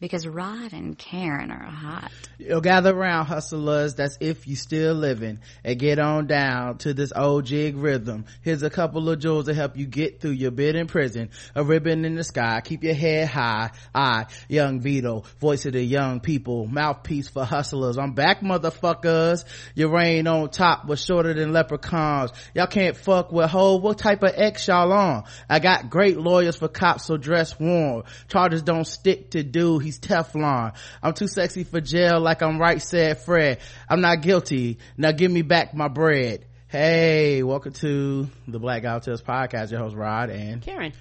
because Rod and Karen are hot. You'll gather around hustlers, that's if you still living, and get on down to this old jig rhythm. Here's a couple of jewels to help you get through your bid in prison. A ribbon in the sky, keep your head high. I, Young Vito, voice of the young people, mouthpiece for hustlers. I'm back motherfuckers. Your reign on top was shorter than leprechauns. Y'all can't fuck with hoe. What type of ex y'all on? I got great lawyers for cops, so dress warm. Charges don't stick to do. He's Teflon. I'm too sexy for jail like I'm right said Fred. I'm not guilty. Now give me back my bread. Hey, welcome to the Black Guy Tips podcast. Your host Rod and Karen.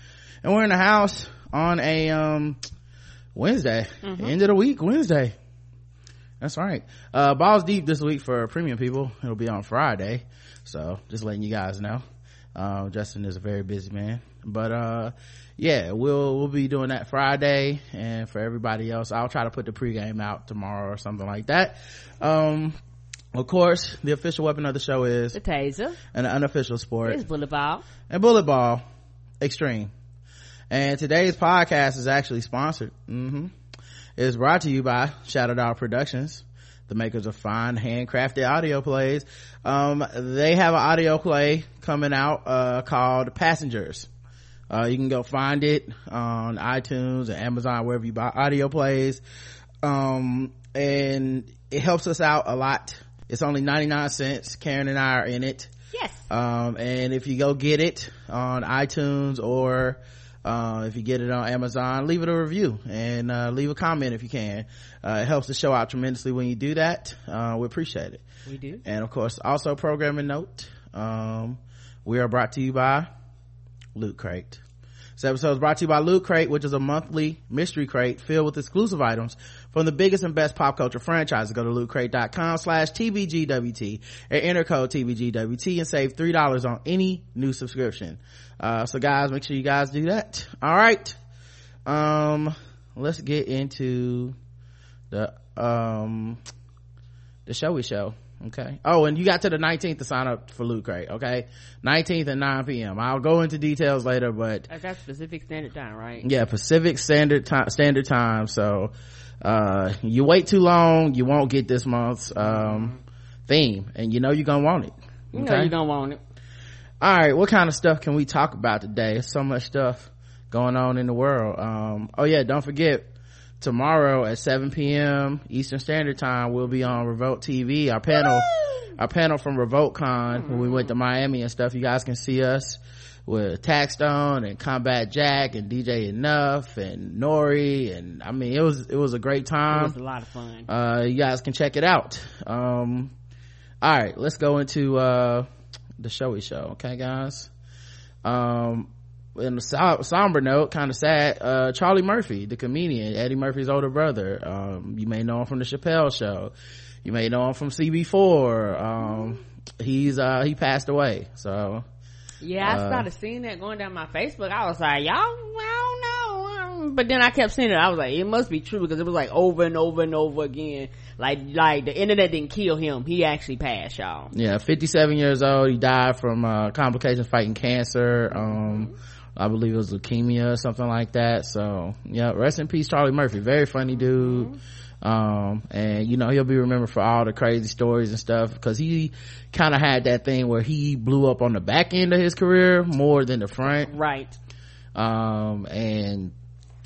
And we're in the house on a um Wednesday. Mm-hmm. End of the week, Wednesday. That's right. Uh balls deep this week for premium people. It'll be on Friday. So just letting you guys know. Uh, Justin is a very busy man. But uh yeah, we'll we'll be doing that Friday and for everybody else, I'll try to put the pregame out tomorrow or something like that. Um of course, the official weapon of the show is The taser. and an unofficial sport. It's bullet ball. and bullet ball extreme. And today's podcast is actually sponsored. Mm-hmm. It's brought to you by shadow dog productions the makers of fine handcrafted audio plays. Um they have an audio play coming out uh called passengers uh you can go find it on itunes and amazon wherever you buy audio plays. Um and it helps us out a lot. It's only 99 cents. Karen and i are in it. Yes. um and if you go get it on itunes or uh, if you get it on amazon leave it a review and uh, leave a comment if you can. Uh, it helps the show out tremendously when you do that. Uh, we appreciate it. We do. and of course also programming note um, we are brought to you by loot crate this episode is brought to you by Loot Crate, which is a monthly mystery crate filled with exclusive items from the biggest and best pop culture franchises. Go to lootcrate.com slash TBGWT and enter code TBGWT and save $3 on any new subscription. Uh, so guys, make sure you guys do that. All right. Um, let's get into the, um, the showy show. Okay. Oh, and you got to the 19th to sign up for Loot Crate. Okay. 19th at 9 p.m. I'll go into details later, but That's Pacific Standard Time, right? yeah pacific standard time standard time so uh you wait too long you won't get this month's um theme and you know you're gonna want it You know you don't want it. all right what kind of stuff can we talk about today there's so much stuff going on in the world um oh yeah don't forget tomorrow at 7 p.m eastern standard time we'll be on revolt tv our panel our panel from revoltcon when we went to miami and stuff you guys can see us with Taxstone and Combat Jack and DJ Enuff and Nori and I mean it was it was a great time. It was a lot of fun. Uh you guys can check it out. Um all right, let's go into uh the showy show, okay guys? Um in a som- somber note, kind of sad, uh Charlie Murphy, the comedian, Eddie Murphy's older brother. Um you may know him from the Chappelle show. You may know him from CB4. Um he's uh he passed away. So Yeah, I Uh, started seeing that going down my Facebook. I was like, y'all, I don't know. Um, But then I kept seeing it. I was like, it must be true because it was like over and over and over again. Like, like the internet didn't kill him. He actually passed, y'all. yeah 57 years old he died from uh complications fighting cancer um i believe it was leukemia or something like that. So yeah rest in peace charlie murphy. Very funny dude. Um and you know he'll be remembered for all the crazy stories and stuff because he kind of had that thing where he blew up on the back end of his career more than the front. Right. um and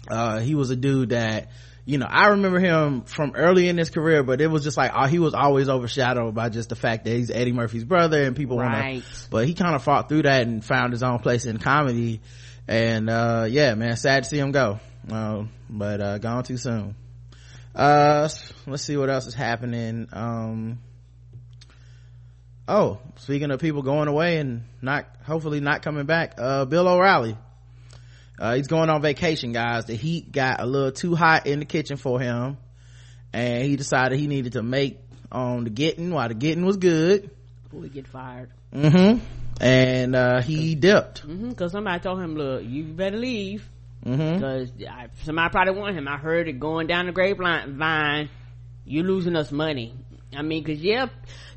uh he was a dude that you know i remember him from early in his career but it was just like uh, he was always overshadowed by just the fact that he's eddie murphy's brother and people want to but he kind of fought through that and found his own place in comedy and uh yeah man sad to see him go. Um but uh gone too soon. Uh let's see what else is happening. Um oh speaking of people going away and not hopefully not coming back uh bill o'reilly. Uh, he's going on vacation guys. The heat got a little too hot in the kitchen for him. And he decided he needed to make on the getting while the getting was good. Before we get fired. mm-hmm and uh he dipped hmm Cause somebody told him, look, you better leave. mm-hmm Cause somebody probably want him. I heard it going down the grapevine. Vine, you losing us money. I mean, cause yeah,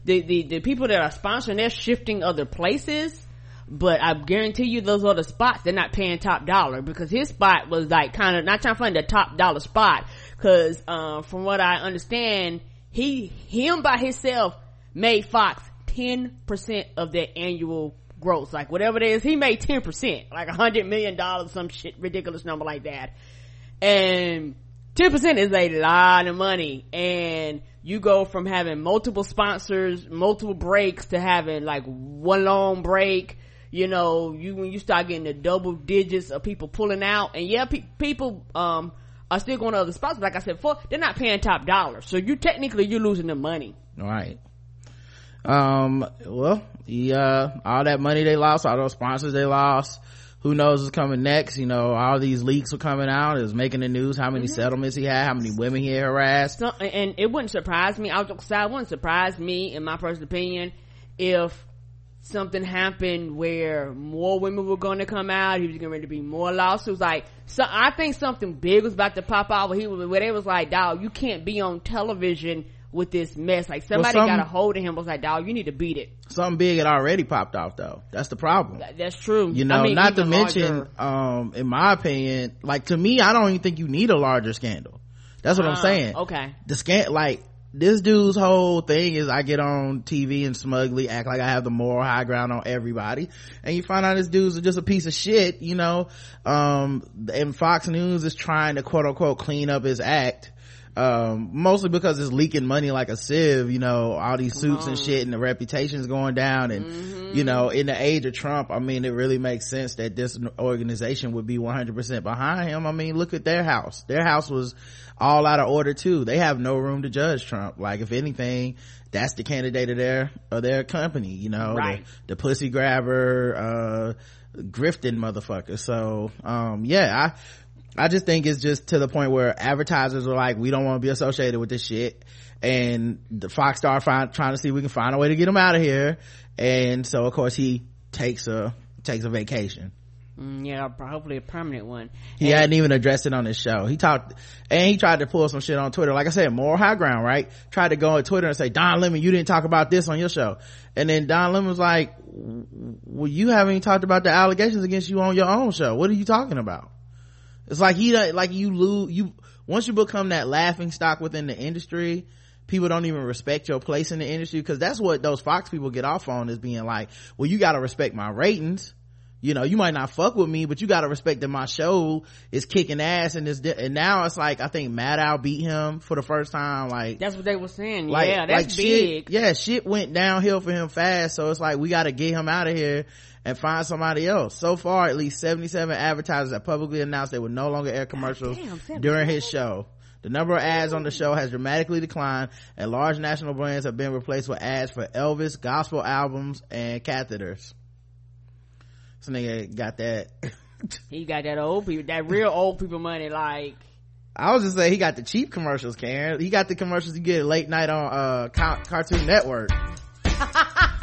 the, the, the people that are sponsoring, they're shifting other places. but I guarantee you those other spots, they're not paying top dollar because his spot was like kind of, not trying to find the top dollar spot. Cause, uh, from what I understand, he, him by himself made Fox 10% of their annual gross. Like whatever it is, he made 10%, like a hundred million dollars, some shit, ridiculous number like that. And 10% is a lot of money. And you go from having multiple sponsors, multiple breaks to having like one long break. You know, you, when you start getting the double digits of people pulling out and yeah, pe- people, um, are still going to other spots. Like I said before, they're not paying top dollar. So you technically, you're losing the money. Right. Um, well, yeah, all that money they lost, all those sponsors they lost, who knows what's coming next you know all these leaks were coming out it was making the news how many mm-hmm. settlements he had how many women he harassed so, and it wouldn't surprise me i was say it wouldn't surprise me in my personal opinion if something happened where more women were going to come out he was going to be more lawsuits like so i think something big was about to pop out where he was where they was like dog you can't be on television with this mess. Like somebody well, got a hold of him was like, dog, you need to beat it. Something big had already popped off though. That's the problem. That's true. You know, I mean, not to mention, larger... um, in my opinion, like to me, I don't even think you need a larger scandal. That's what uh, I'm saying. Okay. The scan, like, this dude's whole thing is I get on TV and smugly act like I have the moral high ground on everybody. And you find out this dude's just a piece of shit, you know. Um, and Fox News is trying to quote unquote clean up his act um, mostly because it's leaking money like a sieve, you know, all these suits and shit and the reputation's going down. And, mm-hmm. you know, in the age of Trump, I mean, it really makes sense that this organization would be 100% behind him. I mean, look at their house. Their house was all out of order too. They have no room to judge Trump. Like, if anything, that's the candidate of their, of their company, you know, right. the, the pussy grabber, uh, grifting motherfucker. So, um, yeah, I, I just think it's just to the point where advertisers are like, we don't want to be associated with this shit. And the Fox star find, trying to see if we can find a way to get him out of here. And so of course he takes a, takes a vacation. Mm, yeah, hopefully a permanent one. He and, hadn't even addressed it on his show. He talked, and he tried to pull some shit on Twitter. Like I said, moral high ground, right? Tried to go on Twitter and say, Don Lemon, you didn't talk about this on your show. And then Don Lemon was like, well, you haven't even talked about the allegations against you on your own show. What are you talking about? It's like he like you lose you once you become that laughing stock within the industry, people don't even respect your place in the industry because that's what those Fox people get off on is being like, well, you got to respect my ratings. You know, you might not fuck with me, but you got to respect that my show is kicking ass and this, and now it's like, I think Maddow beat him for the first time. Like, that's what they were saying. Like, yeah, that's like big. Shit, yeah, shit went downhill for him fast. So it's like, we got to get him out of here and find somebody else. So far, at least 77 advertisers have publicly announced they will no longer air commercials damn, during his show. The number of ads on the show has dramatically declined and large national brands have been replaced with ads for Elvis, gospel albums, and catheters. So nigga got that. he got that old people, that real old people money like. I was just saying he got the cheap commercials, Karen. He got the commercials you get late night on, uh, Cartoon Network.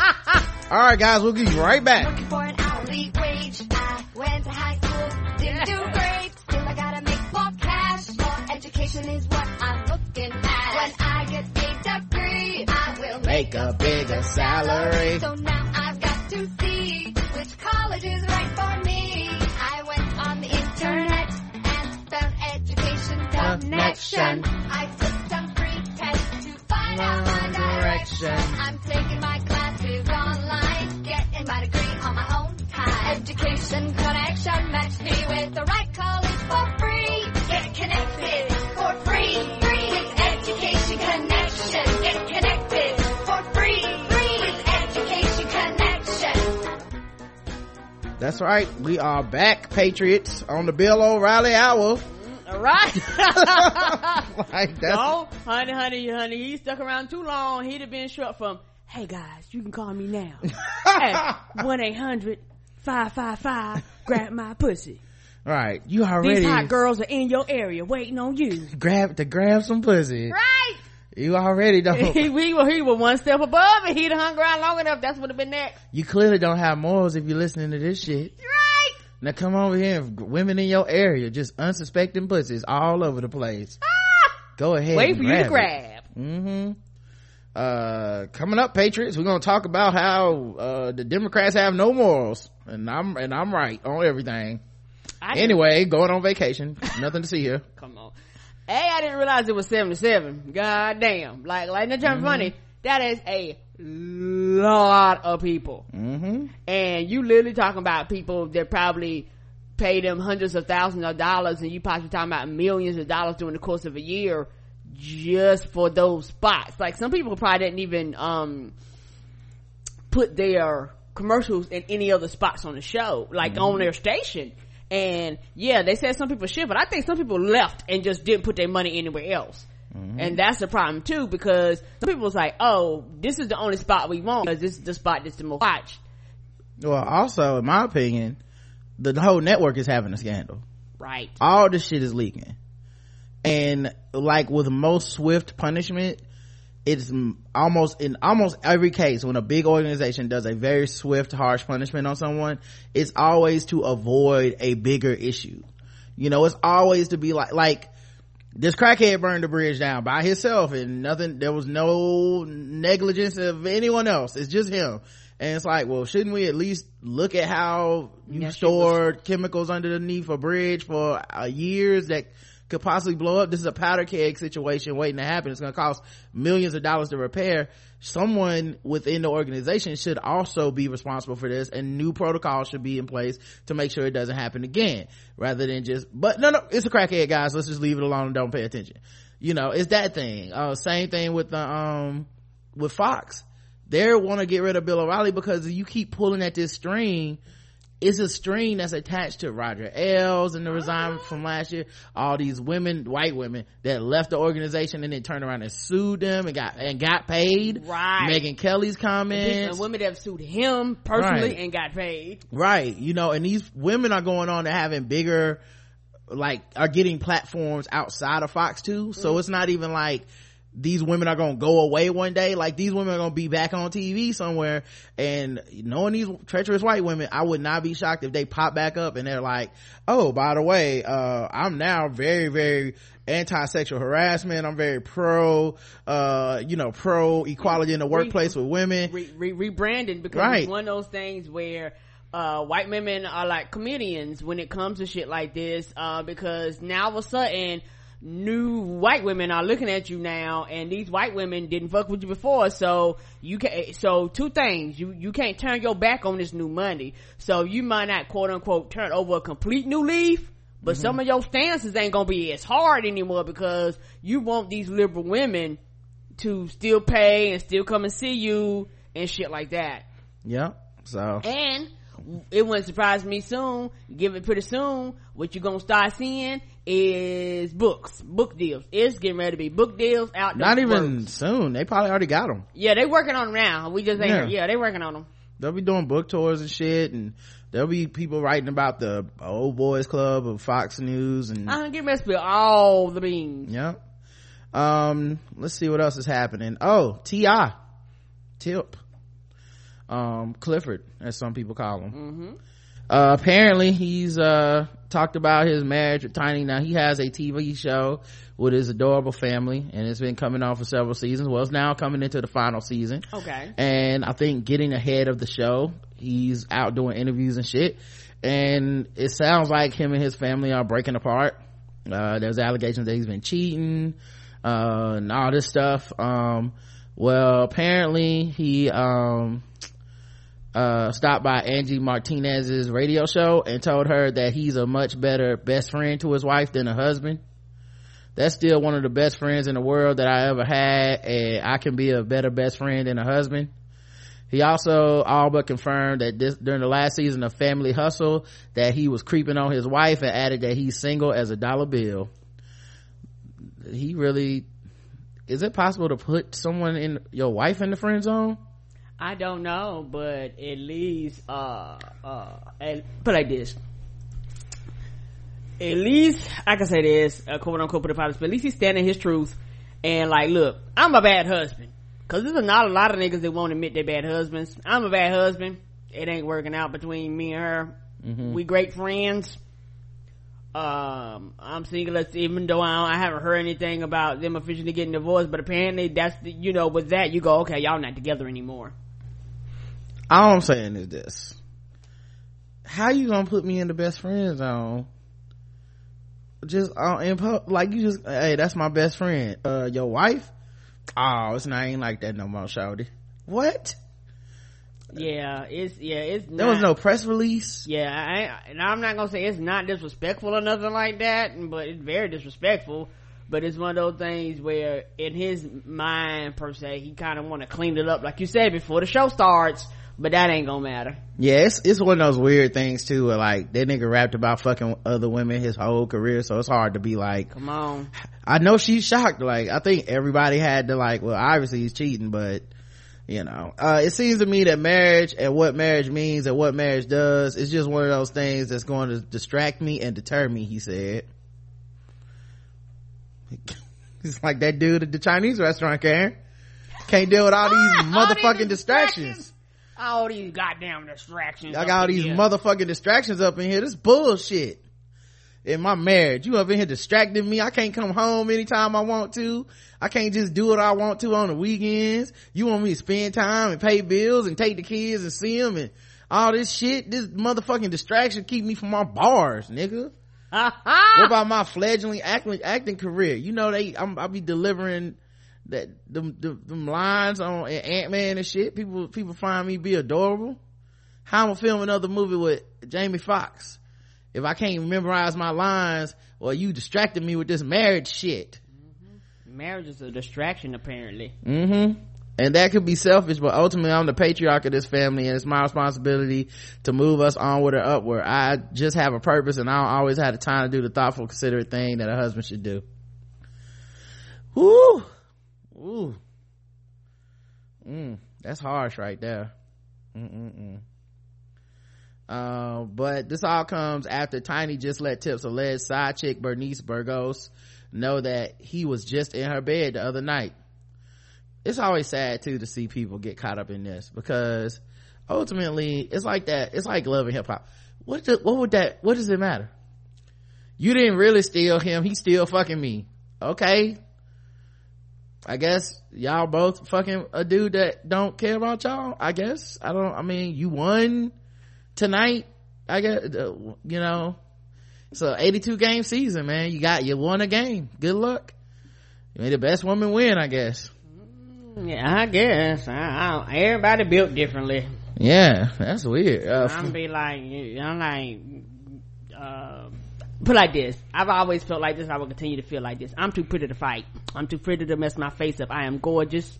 All right, guys, we'll get you right back. Looking for an hourly wage. I went to high school, didn't do great. Still, I gotta make more cash. More education is what I'm looking at. When I get a degree, I will make a bigger salary. So now I've got to see which college is right for me. I went on the internet and found education connection. I took some free tests to find out my direction. I'm taking my my degree on my own time. Education connection matched me with the right college for free. Get connected for free. Free with education connection. Get connected for free. Free with education connection. That's right. We are back, Patriots, on the Bill O'Reilly Hour. All right. like that's no, honey, honey, honey. He stuck around too long. He'd have been short from hey guys, you can call me now at 1-800-555 grab my pussy. Right. You already. These hot girls are in your area waiting on you. Grab, to grab some pussy. Right. You already don't. he, we were, he was one step above and he'd hung around long enough. That's would have been next. You clearly don't have morals if you're listening to this shit. Right. Now come over here. Women in your area, just unsuspecting pussies all over the place. Ah! Go ahead. Wait for you to grab. grab. Mm-hmm uh coming up patriots we're gonna talk about how uh the democrats have no morals and i'm and i'm right on everything I anyway going on vacation nothing to see here come on. hey i didn't realize it was 77. God damn. Like, like, no time funny. That is a lot of people. mm-hmm And you literally talking about people that probably pay them hundreds of thousands of dollars and you possibly talking about millions of dollars during the course of a year just for those spots. Like some people probably didn't even, um, put their commercials in any other spots on the show, like on their station. And yeah, they said some people should, but I think some people left and just didn't put their money anywhere else. And that's the problem too, because some people was like, oh, this is the only spot we want because this is the spot that's the most watched. well also in my opinion the whole network is having a scandal Right. all this shit is leaking and like with most swift punishment it's almost in almost every case when a big organization does a very swift harsh punishment on someone it's always to avoid a bigger issue. You know it's always to be like like this crackhead burned the bridge down by himself and nothing there was no negligence of anyone else. It's just him. And it's like well shouldn't we at least look at how you stored chemicals underneath a bridge for uh, years that could possibly blow up. This is a powder keg situation waiting to happen. It's going to cost millions of dollars to repair. Someone within the organization should also be responsible for this and new protocols should be in place to make sure it doesn't happen again rather than just but no no it's a crackhead guys. Let's just leave it alone and don't pay attention. You know it's that thing. Uh same thing with the um with fox. They want to get rid of bill o'reilly because you keep pulling at this string it's a string that's attached to Roger Ailes and the resignment from last year. All these women, white women that left the organization and then turned around and sued them and got and got paid. Right. Megyn Kelly's comments. women that have sued him personally Right. and got paid. Right. You know, and these women are going on to having bigger, like, are getting platforms outside of Fox too. So mm-hmm. it's not even like these women are gonna go away one day. Like these women are gonna be back on TV somewhere. And knowing these treacherous white women, I would not be shocked if they pop back up and they're like, oh, by the way, uh, I'm now very, very anti-sexual harassment. I'm very pro, uh, you know, pro equality in the workplace with women. Re- re- rebranded because Right. it's one of those things where uh, white women are like comedians when it comes to shit like this uh, because now all of a sudden new white women are looking at you now and these white women didn't fuck with you before so you can so two things you you can't turn your back on this new money so you might not quote unquote turn over a complete new leaf but mm-hmm. some of your stances ain't gonna be as hard anymore because you want these liberal women to still pay and still come and see you and shit like that. Yeah. So. And it wouldn't surprise me soon, give it pretty soon, what you're gonna start seeing is books, book deals. It's getting ready to be book deals out. Not even soon. They probably already got them. Yeah, they working on them now. We just ain't, Yeah. yeah, they working on them. They'll be doing book tours and shit, and there'll be people writing about the old boys club of Fox News, and I'm gonna get spill all the beans. yeah. Um, let's see what else is happening. Oh, Ti, Tip, um, Clifford, as some people call him. Mm-hmm. Uh, apparently he's, uh, talked about his marriage with Tiny. Now he has a TV show with his adorable family and it's been coming on for several seasons. Well, it's now coming into the final season. Okay. And I think getting ahead of the show, he's out doing interviews and shit. And it sounds like him and his family are breaking apart. Uh, there's allegations that he's been cheating, uh, and all this stuff. Um, well, apparently he, um, uh, stopped by Angie Martinez's radio show and told her that he's a much better best friend to his wife than a husband. That's still one of the best friends in the world that I ever had, and I can be a better best friend than a husband. He also all but confirmed that this during the last season of Family Hustle that he was creeping on his wife and added that he's single as a dollar bill. He really is it possible to put someone in your wife in the friend zone? I don't know, but at least, uh, uh, at, put it like this. At least, I can say this, uh, quote unquote, put it but at least he's standing his truth. And like, look, I'm a bad husband. Cause there's not a lot of niggas that won't admit they're bad husbands. I'm a bad husband. It ain't working out between me and her. We great friends. um i'm single even though I, I haven't heard anything about them officially getting divorced but apparently that's the, you know with that you go okay y'all not together anymore all i'm saying is this. How you gonna put me in the best friend zone? Just uh, in pub, like you just hey that's my best friend. Uh your wife? Oh it's not ain't like that no more shawty. What? Yeah it's yeah it's there was no press release? Yeah I, and i'm not gonna say it's not disrespectful or nothing like that but it's very disrespectful. But it's one of those things where in his mind per se he kind of want to clean it up like you said before the show starts but that ain't gonna matter. Yeah it's, it's one of those weird things too where like that nigga rapped about fucking other women his whole career so it's hard to be like come on. I know she's shocked like i think everybody had to like well obviously he's cheating but you know. Uh, it seems to me that marriage and what marriage means and what marriage does is just one of those things that's going to distract me and deter me he said. It's like that dude at the chinese restaurant karen. Can't deal with all these motherfucking all these distractions. All these goddamn distractions i got all these here. motherfucking distractions up in here this bullshit in my marriage. You up in here distracting me. I can't come home anytime I want to. I can't just do what I want to on the weekends. You want me to spend time and pay bills and take the kids and see them and all this shit. This motherfucking distraction keep me from my bars, nigga. what about my fledgling acting, acting career? You know they, I'm, I'll be delivering that them, them, them lines on Ant Man and shit. People people find me be adorable. How I'm gonna film another movie with Jamie Foxx if I can't memorize my lines, well, you distracted me with this marriage shit. Mm-hmm. Marriage is a distraction, apparently. Mm-hmm. And that could be selfish, but ultimately I'm the patriarch of this family and it's my responsibility to move us onward or upward. I just have a purpose and I don't always have the time to do the thoughtful, considerate thing that a husband should do. Woo! Ooh. Mm, that's harsh right there. Mm-mm-mm. Uh, but this all comes after Tiny just let Tip's alleged side chick Bernice Burgos know that he was just in her bed the other night. It's always sad too to see people get caught up in this because ultimately it's like that. It's like love and hip hop. What the, what would that? What does it matter? You didn't really steal him. He still fucking me. Okay. I guess y'all both fucking a dude that don't care about y'all. I guess. I don't. I mean, you won tonight i guess uh, you know. So 82 game season man. You got you won a game. Good luck. You made the best woman win i guess. Mm, yeah i guess. I, I, everybody built differently. Yeah that's weird. Uh, i'm be like i'm like uh, put like this i've always felt like this i will continue to feel like this i'm too pretty to fight i'm too pretty to mess my face up i am gorgeous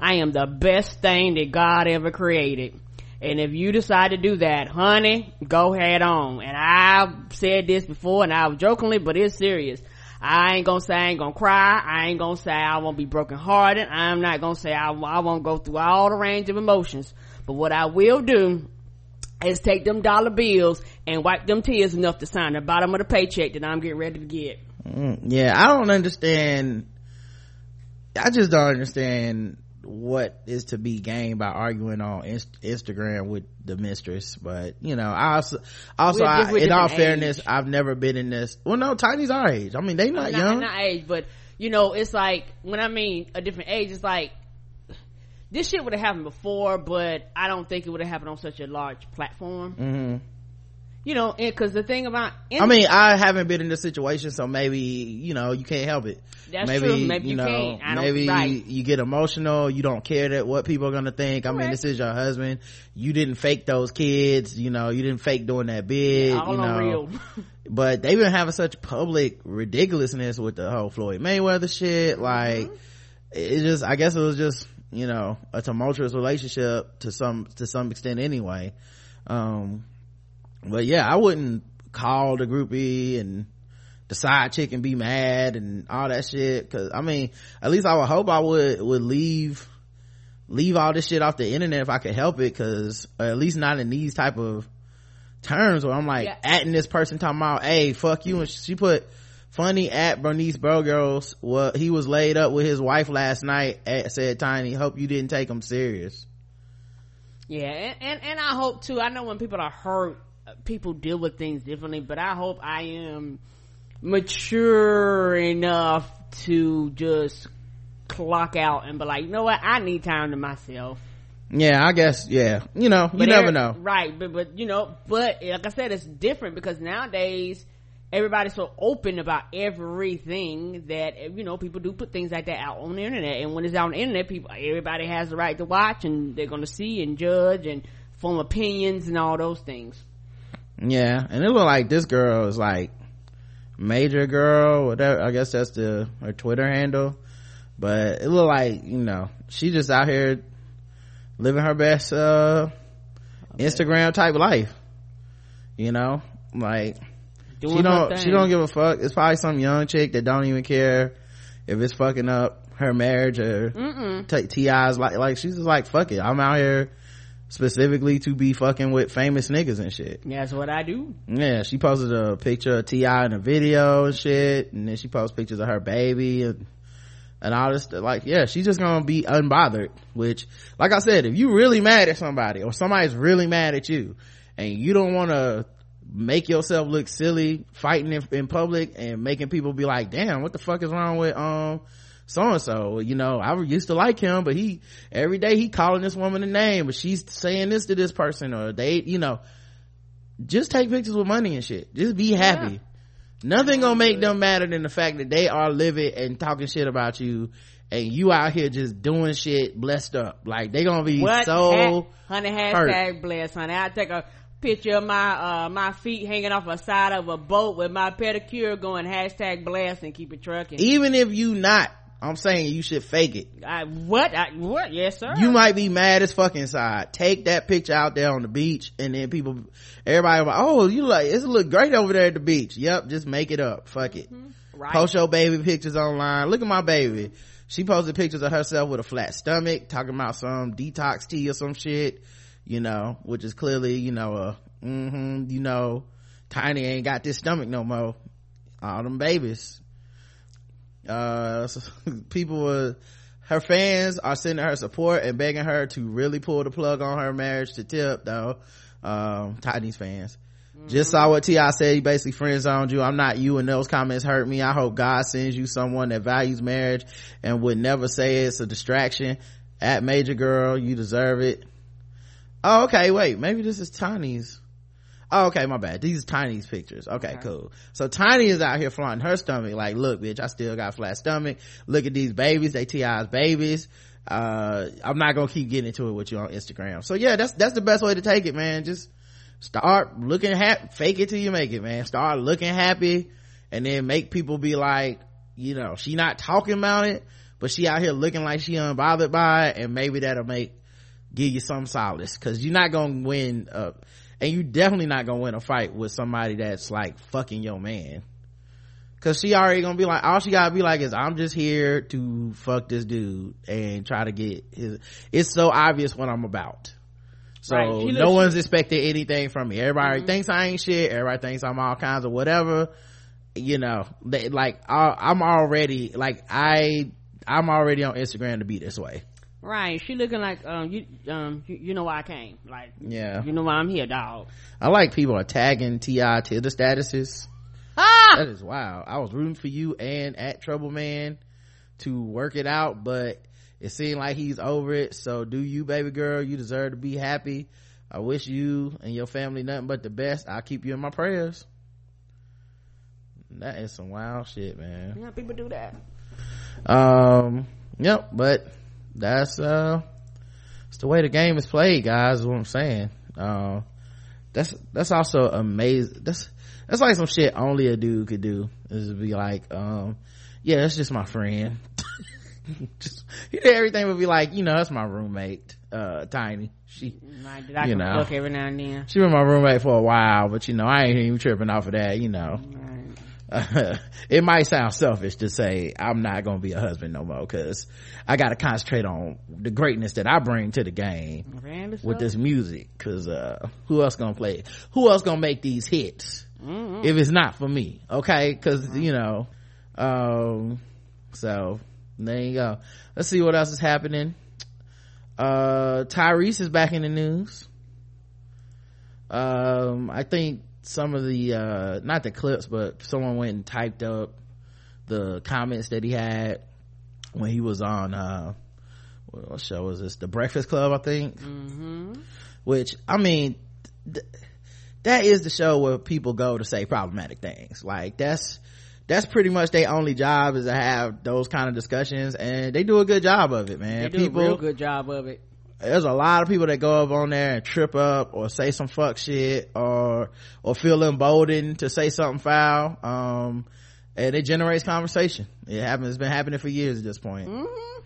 i am the best thing that god ever created and if you decide to do that, honey, go head on. And I've said this before and I was jokingly, but it's serious. I ain't gonna say I ain't gonna cry. I ain't gonna say I won't be broken hearted. I'm not gonna say I, I won't go through all the range of emotions. But what I will do is take them dollar bills and wipe them tears enough to sign the bottom of the paycheck that I'm getting ready to get. Mm, yeah, I don't understand. I just don't understand what is to be gained by arguing on Inst- Instagram with the mistress. But you know, I also, also, I, in all fairness, age. I've never been in this. Well, no, Tiny's our age. I mean, they not, not young, not age, but you know, it's like when I mean a different age, it's like this shit would have happened before, but I don't think it would have happened on such a large platform. Mm-hmm you know because the thing about i mean i haven't been in this situation so maybe you know you can't help it. That's maybe true. maybe you, you know maybe right. you get emotional. You don't care that what people are gonna think. Correct. i mean this is your husband. You didn't fake those kids you know you didn't fake doing that bid yeah, you know. but they've been having such public ridiculousness with the whole floyd mayweather shit. Like mm-hmm. it just i guess it was just you know a tumultuous relationship to some to some extent anyway. Um but yeah i wouldn't call the groupie and the side chick and be mad and all that shit because i mean at least i would hope i would would leave leave all this shit off the internet if i could help it because at least not in these type of terms where i'm like yeah. atting this person talking about hey fuck you and she put funny at bernice burgos well he was laid up with his wife last night at, said tiny hope you didn't take him serious yeah and, and and i hope too i know when people are hurt people deal with things differently but i hope i am mature enough to just clock out and be like, you know what, I need time to myself. Yeah, I guess, yeah. You know, you never know. Right, but, but, you know, but like I said, it's different because nowadays, everybody's so open about everything that, you know, people do put things like that out on the internet. And when it's out on the internet, people, everybody has the right to watch and they're gonna see and judge and form opinions and all those things. Yeah, and it looked like this girl is like, major girl whatever i guess that's the her twitter handle. But it looked like you know she just out here living her best uh instagram type life you know? Like Doing she don't she don't give a fuck. It's probably some young chick that don't even care if it's fucking up her marriage or t- ti's like like she's just like fuck it i'm out here specifically to be fucking with famous niggas and shit. Yeah, that's what I do. Yeah, she posted a picture of T.I. in a video and shit, and then she posts pictures of her baby and, and all this stuff. Like, yeah, she's just gonna be unbothered, which, like I said, if you really mad at somebody or somebody's really mad at you and you don't wanna make yourself look silly fighting in, in public and making people be like, damn, what the fuck is wrong with, um, so and so you know i used to like him but he every day he calling this woman a name but she's saying this to this person or they you know just take pictures with money and shit. Just be happy. Yeah. nothing gonna make them matter than the fact that they are living and talking shit about you and you out here just doing shit blessed up. Like they gonna be what so ha- honey hashtag hurt. blessed honey. I take a picture of my uh my feet hanging off a side of a boat with my pedicure going hashtag blessed and keep it trucking. Even if you not I'm saying you should fake it. I, what? I, what? Yes, sir. You might be mad as fucking side. Take that picture out there on the beach and then people, everybody like, oh, you like, it look great over there at the beach. Yep, just make it up. Fuck it. Mm-hmm. Right. Post your baby pictures online. Look at my baby. She posted pictures of herself with a flat stomach, talking about some detox tea or some shit, you know, which is clearly, you know, a, mm-hmm, you know, Tiny ain't got this stomach no more. All them babies uh so people were her fans are sending her support and begging her to really pull the plug on her marriage to tip though. Um tiny's fans. Mm-hmm. just saw what ti said. He basically friend zoned you. I'm not you and those comments hurt me. I hope god sends you someone that values marriage and would never say it's a distraction. At major girl you deserve it. Oh okay wait. Maybe this is tiny's Oh, okay, my bad. These Tiny's pictures. Okay, okay, cool. So Tiny is out here flaunting her stomach. Like, look, bitch, I still got flat stomach. Look at these babies. They T.I.'s babies. Uh, I'm not gonna keep getting into it with you on Instagram. So yeah, that's, that's the best way to take it, man. Just start looking happy, fake it till you make it, man. Start looking happy and then make people be like, you know, she not talking about it, but she out here looking like she unbothered by it and maybe that'll make, give you some solace. Cause you're not gonna win, uh, and you definitely not gonna win a fight with somebody that's like fucking your man. Because she already gonna be like all she gotta be like is i'm just here to fuck this dude and try to get his it's so obvious what i'm about. So right. no one's expecting anything from me. Everybody mm-hmm. thinks i ain't shit. Everybody thinks i'm all kinds of whatever. You know they, like I, i'm already like i i'm already on instagram to be this way Right, she looking like um you um you, you, know why I came like yeah you know why I'm here dog. I like people are tagging Ti to the statuses. Ah, that is wild. I was rooting for you and at Trouble Man to work it out, but it seemed like he's over it. So do you, baby girl? You deserve to be happy. I wish you and your family nothing but the best. I'll keep you in my prayers. That is some wild shit, man. Yeah, people do that. Um, yep, but that's uh it's the way the game is played guys is what i'm saying. Uh, that's that's also amazing that's that's like some shit only a dude could do is be like um yeah that's just my friend. Just he did everything would be like you know that's my roommate uh tiny. She right, you know. every now and then. She was my roommate for a while but you know i ain't even tripping off of that you know it might sound selfish to say i'm not gonna be a husband no more because i gotta concentrate on the greatness that i bring to the game with this music because uh, who else gonna play it? who else gonna make these hits mm-hmm. if it's not for me okay because mm-hmm. you know um so there you go let's see what else is happening uh tyrese is back in the news um i think some of the uh not the clips but someone went and typed up the comments that he had when he was on uh what show was this? The breakfast club i think. Mm-hmm. which i mean th- that is the show where people go to say problematic things. Like that's that's pretty much their only job is to have those kind of discussions and they do a good job of it man. They do people a real good job of it there's a lot of people that go up on there and trip up or say some fuck shit or or feel emboldened to say something foul um and it generates conversation. It happens it's been happening for years at this point. Mm-hmm.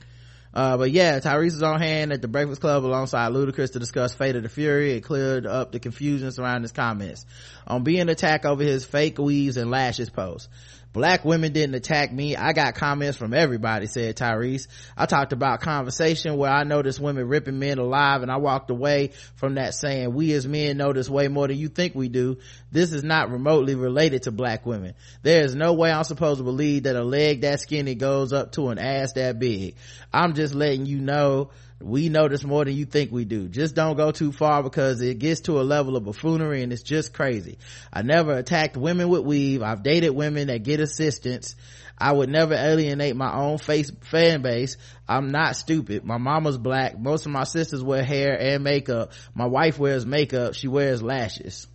uh, but yeah tyrese is on hand at the breakfast club alongside ludacris to discuss fate of the fury. It cleared up the confusion surrounding his comments on being attacked over his fake weaves and lashes post Black women didn't attack me. I got comments from everybody, said Tyrese. I talked about conversation where I noticed women ripping men alive and I walked away from that saying, we as men know this way more than you think we do. This is not remotely related to black women. There is no way I'm supposed to believe that a leg that skinny goes up to an ass that big. I'm just letting you know we notice more than you think we do. Just don't go too far because it gets to a level of buffoonery and it's just crazy. I never attacked women with weave. I've dated women that get assistance. I would never alienate my own face fan base. I'm not stupid. My mama's black. Most of my sisters wear hair and makeup. My wife wears makeup. She wears lashes.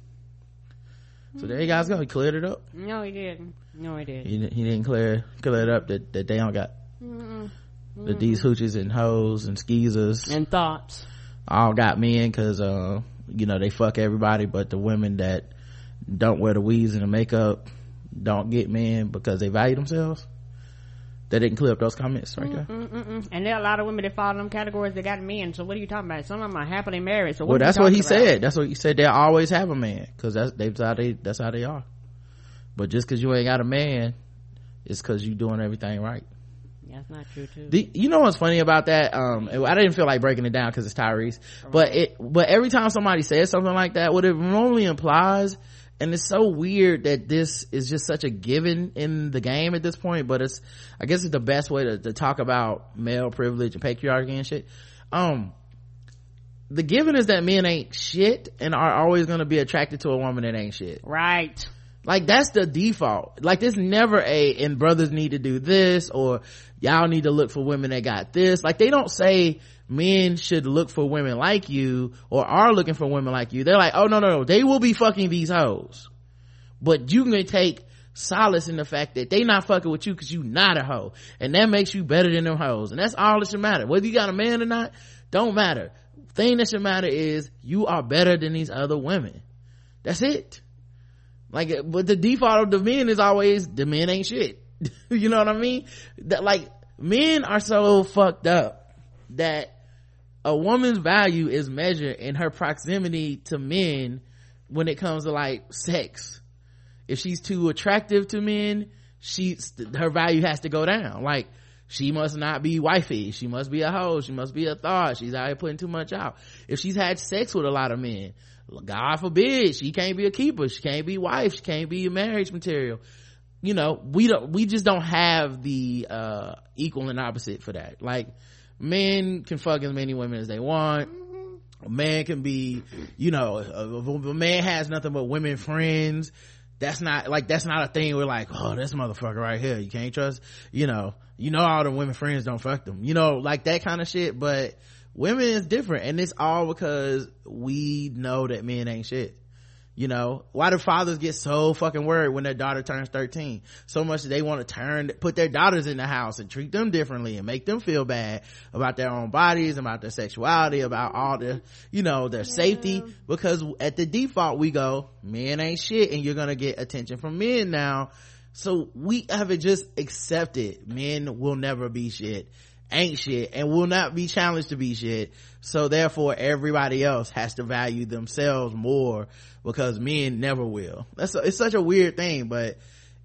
So there you guys go. He cleared it up? No he didn't. No he didn't. He, he didn't clear clear it up that, that they don't got Mm-mm mm-hmm. these hoochies and hoes and skeezers and thoughts all got men because uh you know they fuck everybody but the women that don't wear the weaves and the makeup don't get men because they value themselves they didn't clear up those comments right there. Mm-mm-mm. And there are a lot of women that fall in them categories that got men. So what are you talking about? Some of them are happily married. So well, that's what he about? said. That's what he said. They always have a man because that's that's how they that's how they are. But just because you ain't got a man, it's because you doing everything right. Not true too. The, you know what's funny about that? Um, I didn't feel like breaking it down because it's Tyrese, right. but it, but every time somebody says something like that, what it normally implies, and it's so weird that this is just such a given in the game at this point, but it's, I guess it's the best way to, to talk about male privilege and patriarchy and shit. Um, the given is that men ain't shit and are always going to be attracted to a woman that ain't shit. Right like that's the default like there's never a and brothers need to do this or y'all need to look for women that got this. Like they don't say men should look for women like you or are looking for women like you. They're like oh no no no. They will be fucking these hoes. But you can take solace in the fact that they not fucking with you because you not a hoe. And that makes you better than them hoes. And that's all that should matter. Whether you got a man or not don't matter. Thing that should matter is you are better than these other women. That's it. Like, but the default of the men is always the men ain't shit. you know what I mean? That like men are so fucked up that a woman's value is measured in her proximity to men when it comes to like sex. If she's too attractive to men, she's her value has to go down. Like she must not be wifey. She must be a hoe. She must be a thought. She's out here putting too much out. If she's had sex with a lot of men, God forbid she can't be a keeper. She can't be wife. She can't be marriage material. You know, we don't, we just don't have the, uh, equal and opposite for that. Like, men can fuck as many women as they want. A man can be, you know, if a man has nothing but women friends, that's not, like, that's not a thing we're like, oh, this motherfucker right here, you can't trust, you know, you know all the women friends don't fuck them. You know, like that kind of shit, but, women is different and it's all because we know that men ain't shit you know why do fathers get so fucking worried when their daughter turns 13 so much that they want to turn put their daughters in the house and treat them differently and make them feel bad about their own bodies about their sexuality about all the you know their yeah. safety because at the default we go men ain't shit and you're gonna get attention from men now. So we have it just accepted. Men will never be shit ain't shit and will not be challenged to be shit. So therefore everybody else has to value themselves more because men never will. That's, a, it's such a weird thing, but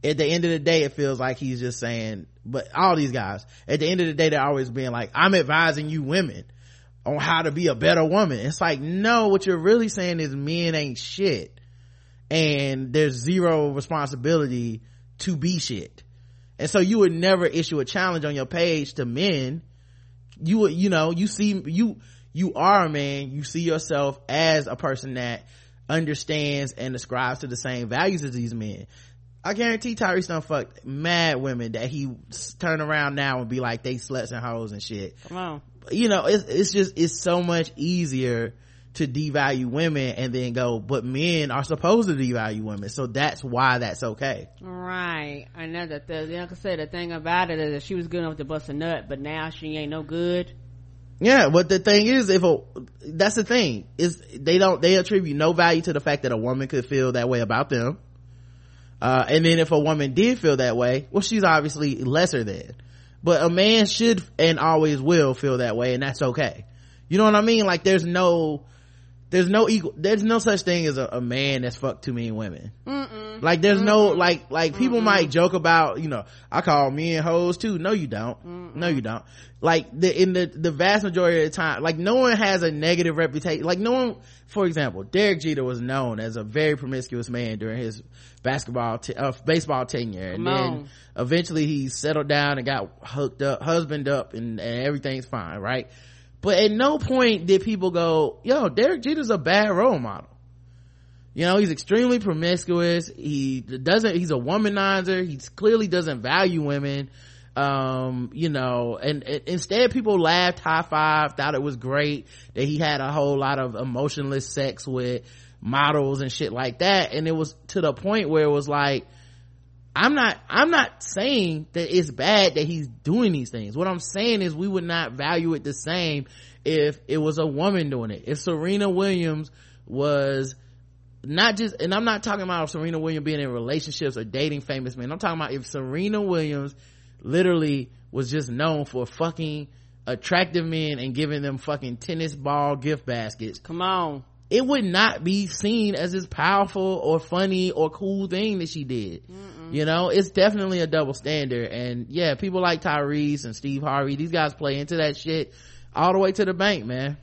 at the end of the day, it feels like he's just saying, but all these guys, at the end of the day, they're always being like, I'm advising you women on how to be a better woman. It's like, no, what you're really saying is men ain't shit and there's zero responsibility to be shit and so you would never issue a challenge on your page to men you would you know you see you you are a man you see yourself as a person that understands and ascribes to the same values as these men. I guarantee Tyrese done fucked mad women that he turn around now and be like they sluts and hoes and shit. Come on. You know, it's, it's just, it's so much easier to devalue women and then go, but men are supposed to devalue women. So that's why that's okay. Right. Another thing, like I said, the thing about it is that she was good enough to bust a nut, but now she ain't no good. Yeah, but the thing is, if a, that's the thing, is they don't, they attribute no value to the fact that a woman could feel that way about them. Uh, and then if a woman did feel that way, well, she's obviously lesser than. But a man should and always will feel that way, and that's okay. You know what I mean? Like, there's no, there's no equal there's no such thing as a, a man that's fucked too many women. Mm-mm. like there's Mm-mm. no like like people Mm-mm. might joke about you know i call men hoes too. No you don't. No you don't. Like the in the the vast majority of the time like no one has a negative reputation. Like no one for example derek jeter was known as a very promiscuous man during his basketball t- uh, baseball tenure. And then eventually he settled down and got hooked up husband up and, and everything's fine right but at no point did people go, yo, Derek Jeter's a bad role model. You know, he's extremely promiscuous. He doesn't, he's a womanizer. He clearly doesn't value women. Um, you know, and, and instead people laughed, high five, thought it was great that he had a whole lot of emotionless sex with models and shit like that. And it was to the point where it was like, I'm not, I'm not saying that it's bad that he's doing these things. What I'm saying is we would not value it the same if it was a woman doing it. If Serena Williams was not just, and I'm not talking about Serena Williams being in relationships or dating famous men. I'm talking about if Serena Williams literally was just known for fucking attractive men and giving them fucking tennis ball gift baskets. Come on it would not be seen as this powerful or funny or cool thing that she did. You know, it's definitely a double standard. And yeah, people like Tyrese and Steve Harvey, these guys play into that shit all the way to the bank, man.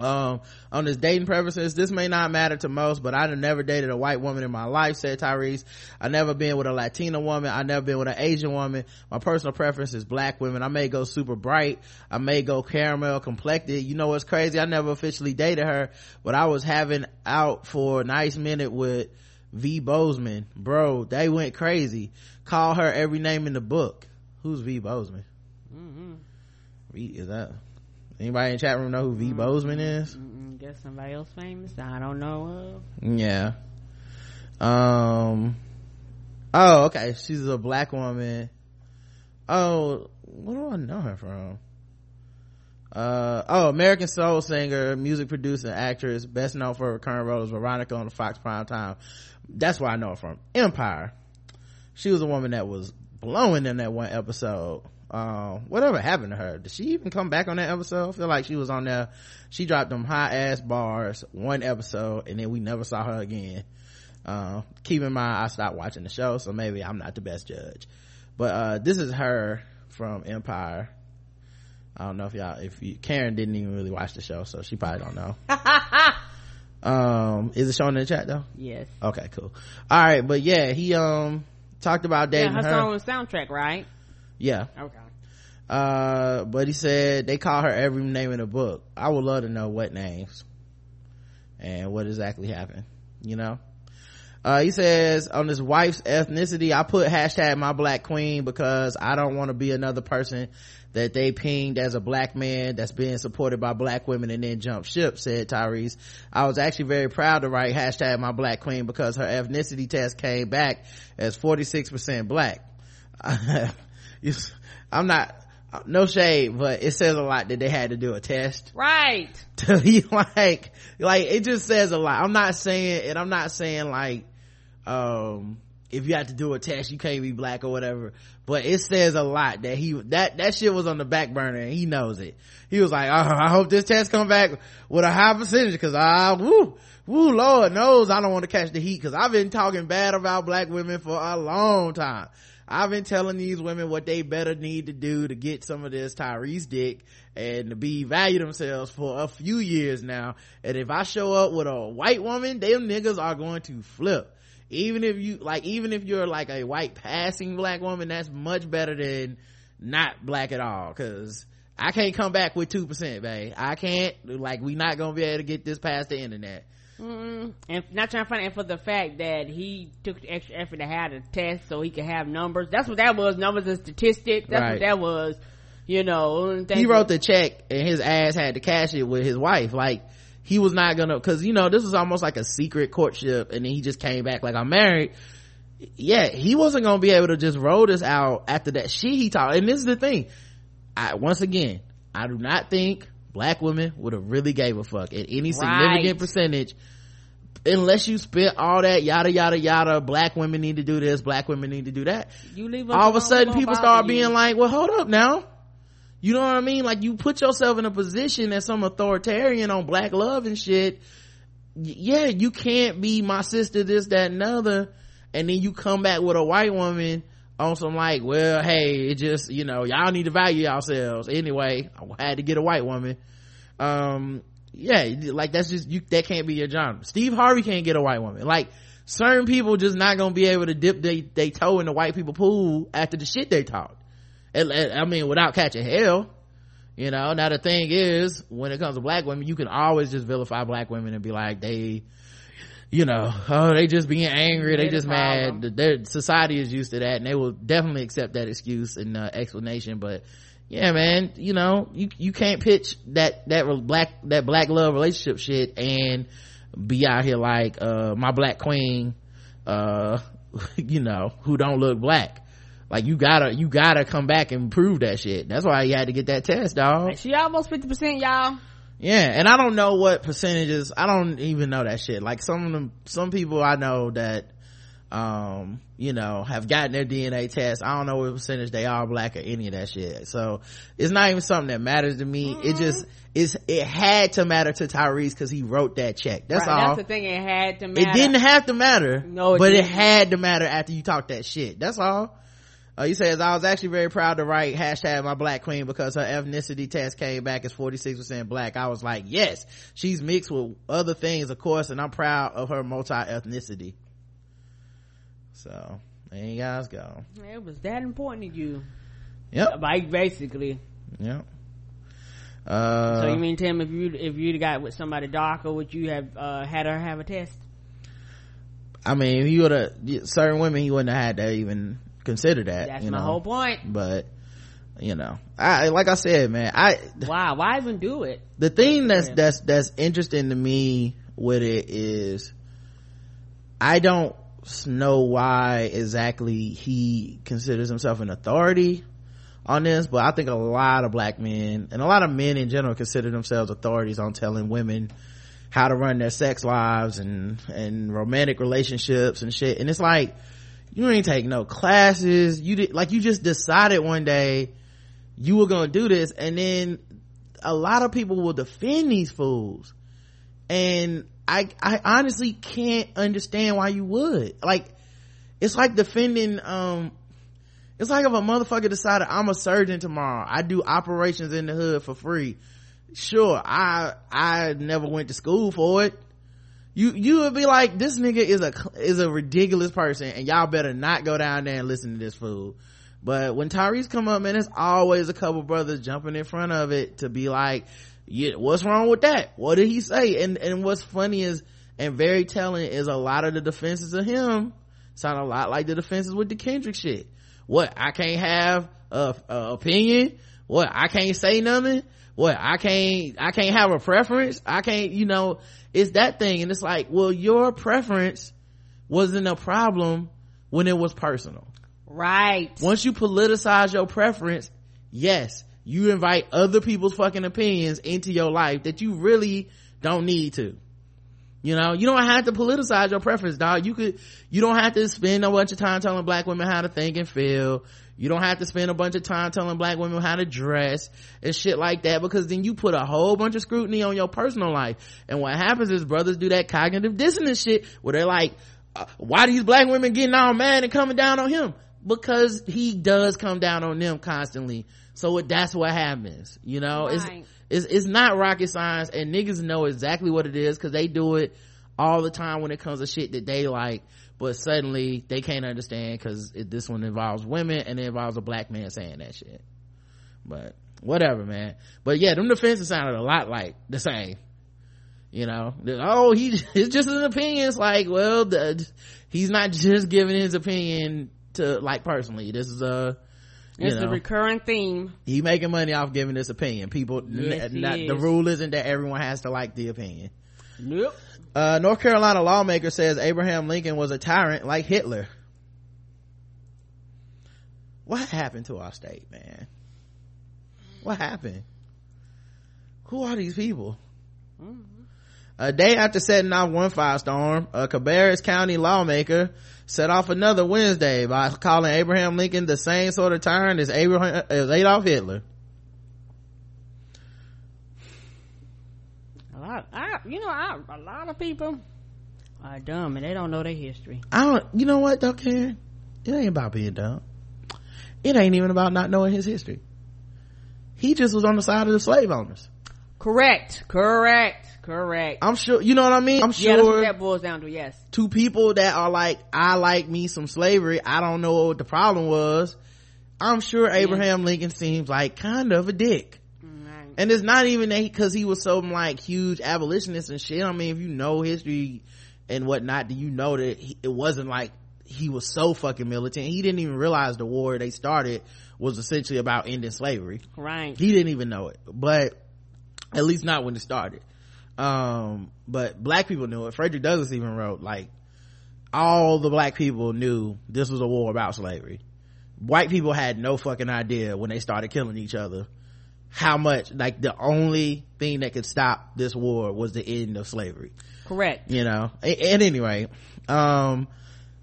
Um on his dating preferences this may not matter to most but i've never dated a white woman in my life said tyrese. I never been with a latina woman. I never been with an asian woman. My personal preference is black women. I may go super bright. I may go caramel complected. You know what's crazy? I never officially dated her but i was having out for a nice minute with v bozeman bro they went crazy call her every name in the book who's v bozeman mm-hmm. is that Anybody in chat room know who V mm-hmm. Bozeman is? Mm-mm. Guess somebody else famous I don't know of. Yeah. Um. Oh, okay. She's a black woman. Oh, what do I know her from? Uh, oh, American soul singer, music producer, actress, best known for her current role as Veronica on the Fox Prime Time. That's where I know her from. Empire. She was a woman that was blowing in that one episode. Uh, whatever happened to her? Did she even come back on that episode? I feel like she was on there. She dropped them high ass bars one episode and then we never saw her again. Uh, keep in mind i stopped watching the show so maybe i'm not the best judge. But uh, this is her from empire. I don't know if y'all if you karen didn't even really watch the show so she probably don't know um is it showing in the chat though? Yes. Okay cool. All right but yeah he um talked about dating yeah, her, her. song was soundtrack right? Yeah. Okay. Uh but he said they call her every name in the book. I would love to know what names and what exactly happened you know? Uh, he says on his wife's ethnicity i put hashtag my black queen because i don't want to be another person that they pinged as a black man that's being supported by black women and then jump ship said tyrese i was actually very proud to write hashtag my black queen because her ethnicity test came back as 46% black i'm not no shade, but it says a lot that they had to do a test. Right. To be like, like, it just says a lot. I'm not saying, and I'm not saying like, um, if you have to do a test, you can't be black or whatever. But it says a lot that he, that, that shit was on the back burner and he knows it. He was like, oh, I hope this test come back with a high percentage cause I, woo, woo, Lord knows I don't want to catch the heat cause I've been talking bad about black women for a long time. I've been telling these women what they better need to do to get some of this Tyrese dick and to be value themselves for a few years now. And if I show up with a white woman, them niggas are going to flip. Even if you, like, even if you're like a white passing black woman, that's much better than not black at all. Cause I can't come back with 2%, babe. I can't, like, we not gonna be able to get this past the internet. Mm, and not trying to find and for the fact that he took the extra effort to have a test so he could have numbers. That's what that was. Numbers and statistics. That's Right. what that was. You know, he wrote the check and his ass had to cash it with his wife like he was not gonna because you know this was almost like a secret courtship and then he just came back like i'm married. Yeah he wasn't gonna be able to just roll this out after that shit he taught and this is the thing. I once again i do not think black women would have really gave a fuck at any significant Right. percentage. Unless you spit all that yada yada yada black women need to do this black women need to do that. You leave all of a sudden people start you. being like well hold up now you know what i mean? Like you put yourself in a position as some authoritarian on black love and shit. Yeah you can't be my sister this that and other and then you come back with a white woman on some like well hey it just you know y'all need to value yourselves. Anyway i had to get a white woman. Um yeah like that's just you that can't be your genre. Steve harvey can't get a white woman. Like certain people just not gonna be able to dip they, they toe in the white people pool after the shit they and, i mean without catching hell you know. Now the thing is when it comes to black women you can always just vilify black women and be like they you know oh they just being angry they They just mad. their society is used to that and they will definitely accept that excuse and uh, explanation. But yeah man you know you you can't pitch that that black that black love relationship shit and be out here like uh my black queen uh you know who don't look black like you gotta you gotta come back and prove that shit. That's why you had to get that test dog She almost fifty percent, y'all. yeah and i don't know what percentages i don't even know that shit. Like some of them some people i know that um you know have gotten their dna test. I don't know what percentage they are black or any of that shit. So it's not even something that matters to me. It just it's it had to matter to tyrese because he wrote that check. That's right, all. That's the thing. It had to matter. it didn't have to matter No, it but it didn't. had to matter after you talked that shit. That's all uh, he says, I was actually very proud to write hashtag my black queen because her ethnicity test came back as 46% black. I was like, yes, she's mixed with other things, of course, and I'm proud of her multi-ethnicity. So, there you guys go. It was that important to you. Yep, Like basically. yep. Uh, so you mean Tim, if you if you'd got with somebody darker, would you have uh, had her have a test? I mean, he would have, certain women, he wouldn't have had to even consider that, That's you my whole point. But, you know, I, like I said, man, I, Why? Why even do it? the thing that's that's that's interesting to me with it is i don't know why exactly he considers himself an authority on this but i think a lot of black men and a lot of men in general consider themselves authorities on telling women how to run their sex lives and and romantic relationships and shit and it's like you ain't take no classes. You did like you just decided one day you were gonna do this and then a lot of people will defend these fools. And i i honestly can't understand why you would. Like it's like defending um it's like if a motherfucker decided i'm a surgeon tomorrow. I do operations in the hood for free. Sure i i never went to school for it you you would be like this nigga is a is a ridiculous person and y'all better not go down there and listen to this fool. But when Tyrese come up man it's always a couple brothers jumping in front of it to be like yeah what's wrong with that? What did he say? And and what's funny is and very telling is a lot of the defenses of him sound a lot like the defenses with the Kendrick shit. What I can't have a, a opinion? What I can't say nothing what I can't I can't have a preference? I can't you know it's that thing. And it's like well your preference wasn't a problem when it was personal. Right. once you politicize your preference yes you invite other people's fucking opinions into your life that you really don't need to. You know you don't have to politicize your preference dog. You could you don't have to spend a bunch of time telling black women how to think and feel you don't have to spend a bunch of time telling black women how to dress and shit like that because then you put a whole bunch of scrutiny on your personal life. And what happens is brothers do that cognitive dissonance shit where they're like uh, why these black women getting all mad and coming down on him? Because he does come down on them constantly. So it, that's what happens you know? Right. it's it's it's not rocket science and niggas know exactly what it is because they do it all the time when it comes to shit that they like but suddenly they can't understand because this one involves women and it involves a black man saying that shit. But whatever man. But yeah them defenses sounded a lot like the same. You know? Oh he it's just an opinion it's like well the, he's not just giving his opinion to like personally. This is a it's know, a recurring theme. He making money off giving this opinion. People yes, n- not, the rule isn't that everyone has to like the opinion. Nope uh, north carolina lawmaker says abraham lincoln was a tyrant like hitler. What happened to our state man? What happened? Who are these people? Mm-hmm. a day after setting off one firestorm a cabarrus county lawmaker set off another wednesday by calling abraham lincoln the same sort of tyrant as abraham as adolf hitler a lot I, you know I, a lot of people are dumb and they don't know their history. I don't you know what though karen? It ain't about being dumb. It ain't even about not knowing his history. He just was on the side of the slave owners. Correct. Correct. Correct. I'm sure you know what i mean? I'm sure. yeah, sure that boils down to yes. to people that are like i like me some slavery i don't know what the problem was. I'm sure abraham yeah. lincoln seems like kind of a dick. And it's not even that because he was some like huge abolitionist and shit. I mean if you know history and whatnot do you know that he, it wasn't like he was so fucking militant. He didn't even realize the war they started was essentially about ending slavery. Right. He didn't even know it but at least not when it started. Um but black people knew it. Frederick douglass even wrote like all the black people knew this was a war about slavery. White people had no fucking idea when they started killing each other how much like the only thing that could stop this war was the end of slavery. Correct. You know? And anyway um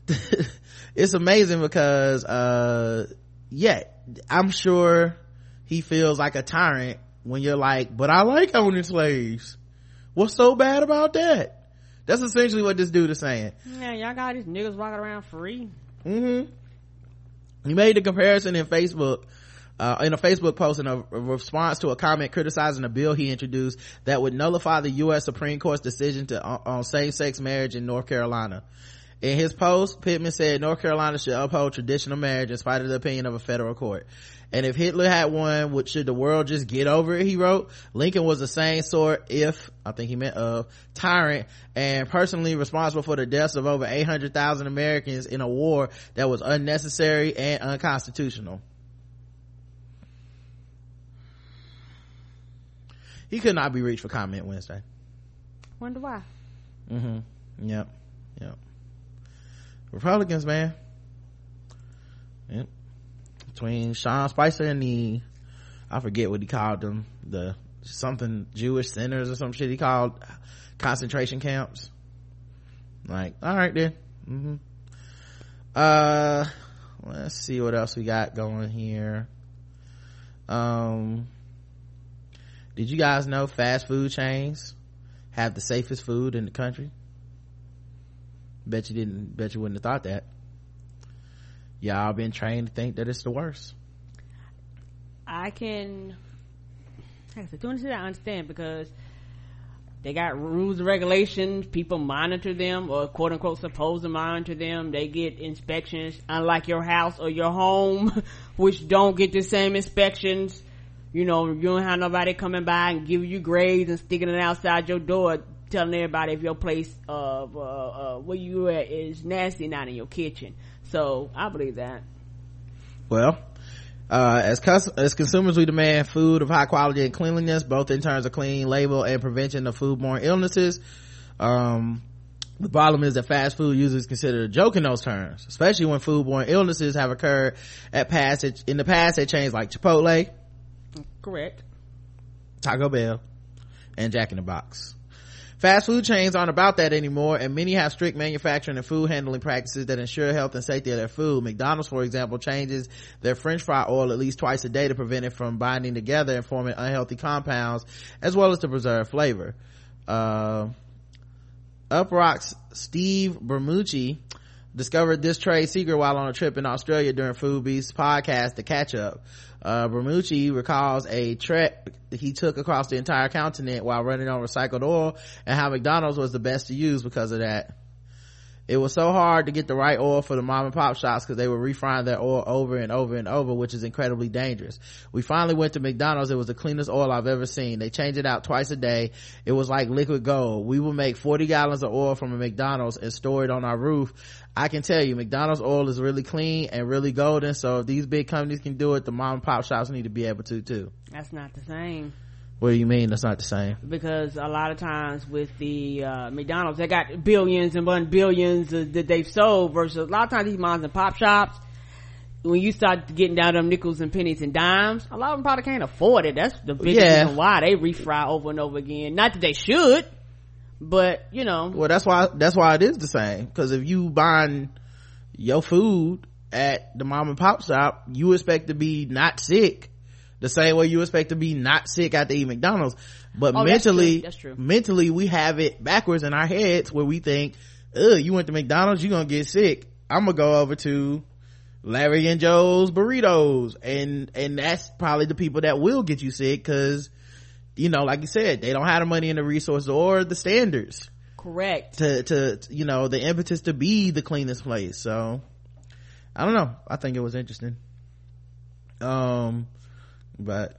it's amazing because uh yeah i'm sure he feels like a tyrant when you're like but i like owning slaves. What's so bad about that? That's essentially what this dude is saying. Yeah y'all got these niggas walking around free. Mm-hmm. He made the comparison in facebook uh, in a Facebook post in a, response to a comment criticizing a bill he introduced that would nullify the U.S. Supreme Court's decision to on, on same-sex marriage in North Carolina. In his post, Pittman said North Carolina should uphold traditional marriage in spite of the opinion of a federal court. And if Hitler had won, would, should the world just get over it? He wrote, Lincoln was the same sort, if, I think he meant of, tyrant and personally responsible for the deaths of over 800,000 Americans in a war that was unnecessary and unconstitutional. He could not be reached for comment Wednesday. Wonder why. Mm-hmm. Yep. Yep. Republicans, man. Yep between Sean Spicer and the I forget what he called them the something Jewish centers or some shit he called concentration camps. Like, all right then. Mm-hmm. Uh, let's see what else we got going here. Um, did you guys know fast food chains have the safest food in the country? Bet you didn't. Bet you wouldn't have thought that y'all been trained to think that it's the worst i can i said doing this i understand because they got rules and regulations people monitor them or quote unquote supposed to monitor them they get inspections unlike your house or your home which don't get the same inspections you know you don't have nobody coming by and giving you grades and sticking it outside your door telling everybody if your place of uh, uh, where you at is nasty not in your kitchen so I believe that. Well, uh, as, cus- as consumers, we demand food of high quality and cleanliness, both in terms of clean label and prevention of foodborne illnesses. Um, the problem is that fast food users consider a joke in those terms, especially when foodborne illnesses have occurred at passage in the past at chains like Chipotle, correct, Taco Bell, and Jack in the Box. Fast food chains aren't about that anymore, and many have strict manufacturing and food handling practices that ensure health and safety of their food. McDonald's, for example, changes their french fry oil at least twice a day to prevent it from binding together and forming unhealthy compounds, as well as to preserve flavor. Uh, Uproxx Steve Bramucci discovered this trade secret while on a trip in Australia during Foodbeast's podcast, The Catch Up. Uh, recalls a trek he took across the entire continent while running on recycled oil and how McDonald's was the best to use because of that. it was so hard to get the right oil for the mom and pop shops because they were refrying their oil over and over and over which is incredibly dangerous. We finally went to mcdonald's. It was the cleanest oil i've ever seen. They change it out twice a day. It was like liquid gold. We would make 40 gallons of oil from a mcdonald's and store it on our roof i can tell you mcdonald's oil is really clean and really golden so if these big companies can do it the mom and pop shops need to be able to too that's not the same what do you mean that's not the same? Because a lot of times with the uh, McDonald's, they got billions and one billions that they've sold versus a lot of times these moms and pop shops. When you start getting down to them nickels and pennies and dimes, a lot of them probably can't afford it. That's the biggest yeah. reason why they refry over and over again. Not that they should, but you know. Well, that's why that's why it is the same. Because if you buying your food at the mom and pop shop, you expect to be not sick the same way you expect to be not sick after eating McDonald's. But oh, mentally, that's true. That's true. mentally we have it backwards in our heads where we think, ugh, you went to McDonald's, you're gonna get sick. I'm gonna go over to Larry and Joe's burritos. And, and that's probably the people that will get you sick because, you know, like you said, they don't have the money and the resources or the standards. Correct. To, to, you know, the impetus to be the cleanest place. So, I don't know. I think it was interesting. Um, but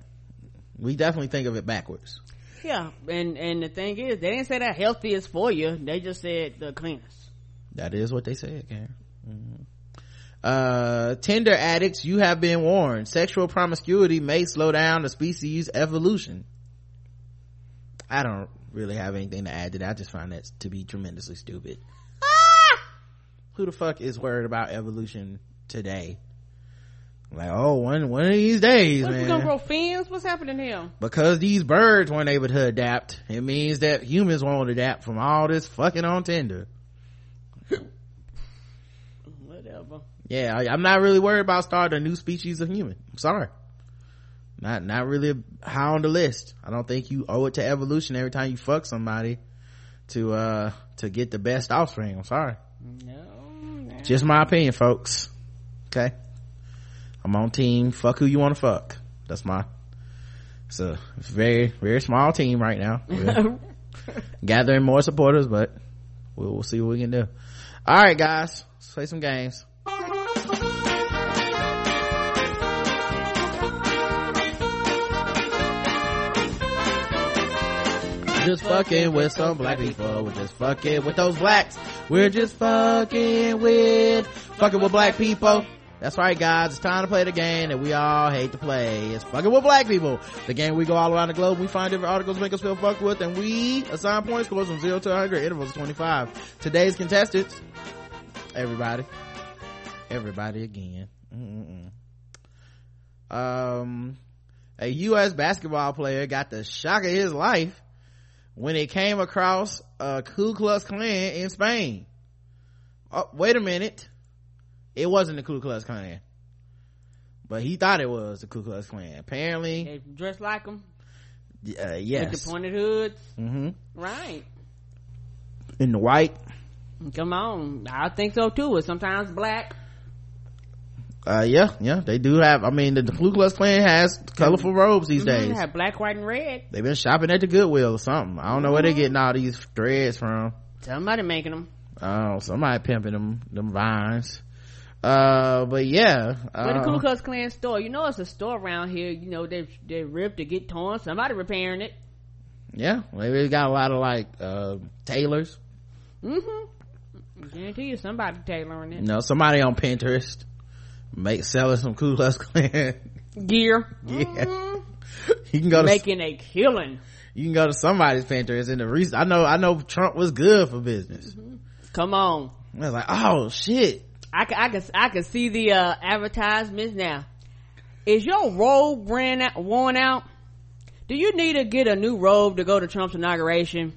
we definitely think of it backwards yeah and and the thing is they didn't say that healthy is for you they just said the cleanest that is what they said Karen. Mm-hmm. uh Tinder addicts you have been warned sexual promiscuity may slow down the species evolution i don't really have anything to add to that i just find that to be tremendously stupid ah! who the fuck is worried about evolution today like, oh, one one of these days, What's man. gonna grow fins? What's happening here? Because these birds weren't able to adapt, it means that humans won't adapt from all this fucking on Tinder. Whatever. Yeah, I, am not really worried about starting a new species of human. I'm sorry. Not not really high on the list. I don't think you owe it to evolution every time you fuck somebody to uh to get the best offspring. I'm sorry. No, no. Just my opinion, folks. Okay. I'm on team fuck who you want to fuck. That's my, it's a very, very small team right now. gathering more supporters, but we'll, we'll see what we can do. All right, guys, let's play some games. Just fucking with some black people. We're just fucking with those blacks. We're just fucking with, fucking with black people. That's right, guys. It's time to play the game that we all hate to play. It's fucking with black people. The game we go all around the globe. We find different articles make us feel fucked with, and we assign point scores from zero to 100, intervals of 25. Today's contestants, everybody, everybody again. Mm-mm. Um, a U.S. basketball player got the shock of his life when it came across a Ku Klux Klan in Spain. Oh, wait a minute it wasn't the Ku Klux Klan. But he thought it was the Ku Klux Klan. Apparently. They dressed like them. Uh, yes. With the pointed hoods. Mm-hmm. Right. In the white. Come on. I think so too. It's sometimes black. Uh, yeah, yeah, they do have, I mean, the, the Ku Klux Klan has colorful robes these mm-hmm. days. have black, white, and red. They've been shopping at the Goodwill or something. I don't know where they're getting all these threads from. Somebody making them. Oh, somebody pimping them, them vines uh but yeah uh, but the Ku Klux Klan store you know it's a store around here you know they they ripped to get torn somebody repairing it yeah maybe they got a lot of like uh tailors mm-hmm guarantee you somebody tailoring it no somebody on pinterest make selling some Ku Klux Klan gear yeah mm-hmm. you can go making to, a killing you can go to somebody's pinterest and the reason i know i know trump was good for business mm-hmm. come on i was like oh shit I can, I can, I can see the, uh, advertisements now. Is your robe ran out, worn out? Do you need to get a new robe to go to Trump's inauguration?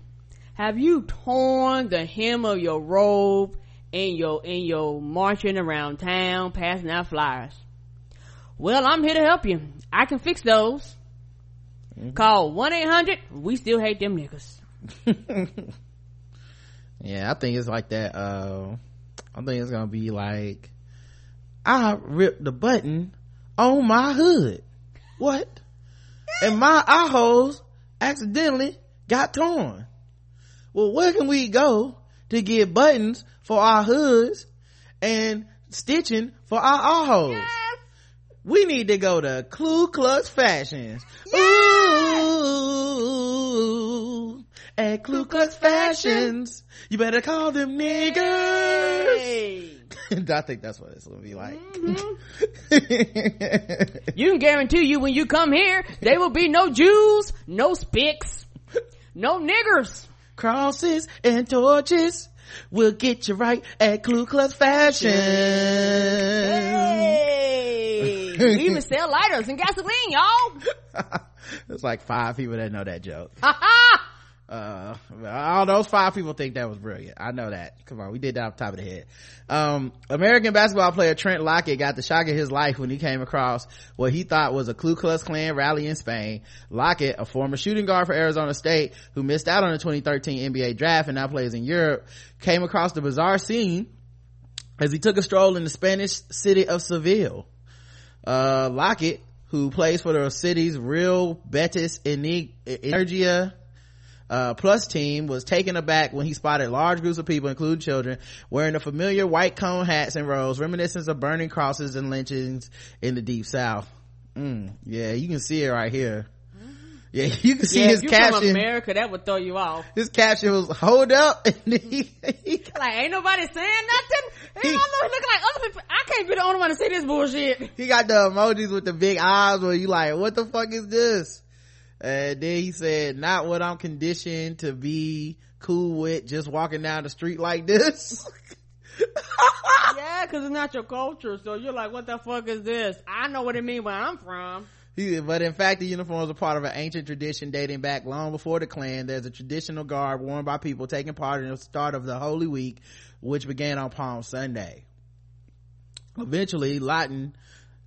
Have you torn the hem of your robe in your, in your marching around town, passing out flyers? Well, I'm here to help you. I can fix those. Mm-hmm. Call 1-800, we still hate them niggas. yeah, I think it's like that, uh, I think it's gonna be like, I ripped the button on my hood. What? and my eye holes accidentally got torn. Well, where can we go to get buttons for our hoods and stitching for our ahos. Yes. We need to go to Ku Klux Fashions. Ooh, at Ku Klux Fashions, you better call them niggers. Hey. I think that's what it's gonna be like. Mm-hmm. You can guarantee you when you come here, there will be no Jews, no spics, no niggers. Crosses and torches will get you right at Ku Klux Fashion. Hey. we even sell lighters and gasoline, y'all. There's like five people that know that joke. Uh all those five people think that was brilliant. I know that. Come on. We did that off the top of the head. Um american basketball player trent lockett got the shock of his life when he came across what he thought was a ku klux klan rally in spain. Lockett a former shooting guard for arizona state who missed out on the 2013 nba draft and now plays in europe came across the bizarre scene as he took a stroll in the spanish city of seville. Uh lockett who plays for the city's real betis energia uh, plus team was taken aback when he spotted large groups of people, including children, wearing the familiar white cone hats and robes, reminiscent of burning crosses and lynchings in the deep south. Mm, yeah, you can see it right here. Yeah, you can see yeah, his you from caption. America, that would throw you off. His caption was "Hold up," and he, he Like, ain't nobody saying nothing. He- I'm looking like other people. I can't be the only one to see this bullshit. he got the emojis with the big eyes where you like, what the fuck is this? And then he said, not what I'm conditioned to be cool with just walking down the street like this. yeah, cause it's not your culture. So you're like, what the fuck is this? I know what it means where I'm from. But in fact, the uniforms are part of an ancient tradition dating back long before the Klan. There's a traditional garb worn by people taking part in the start of the Holy Week, which began on Palm Sunday. Eventually, Lawton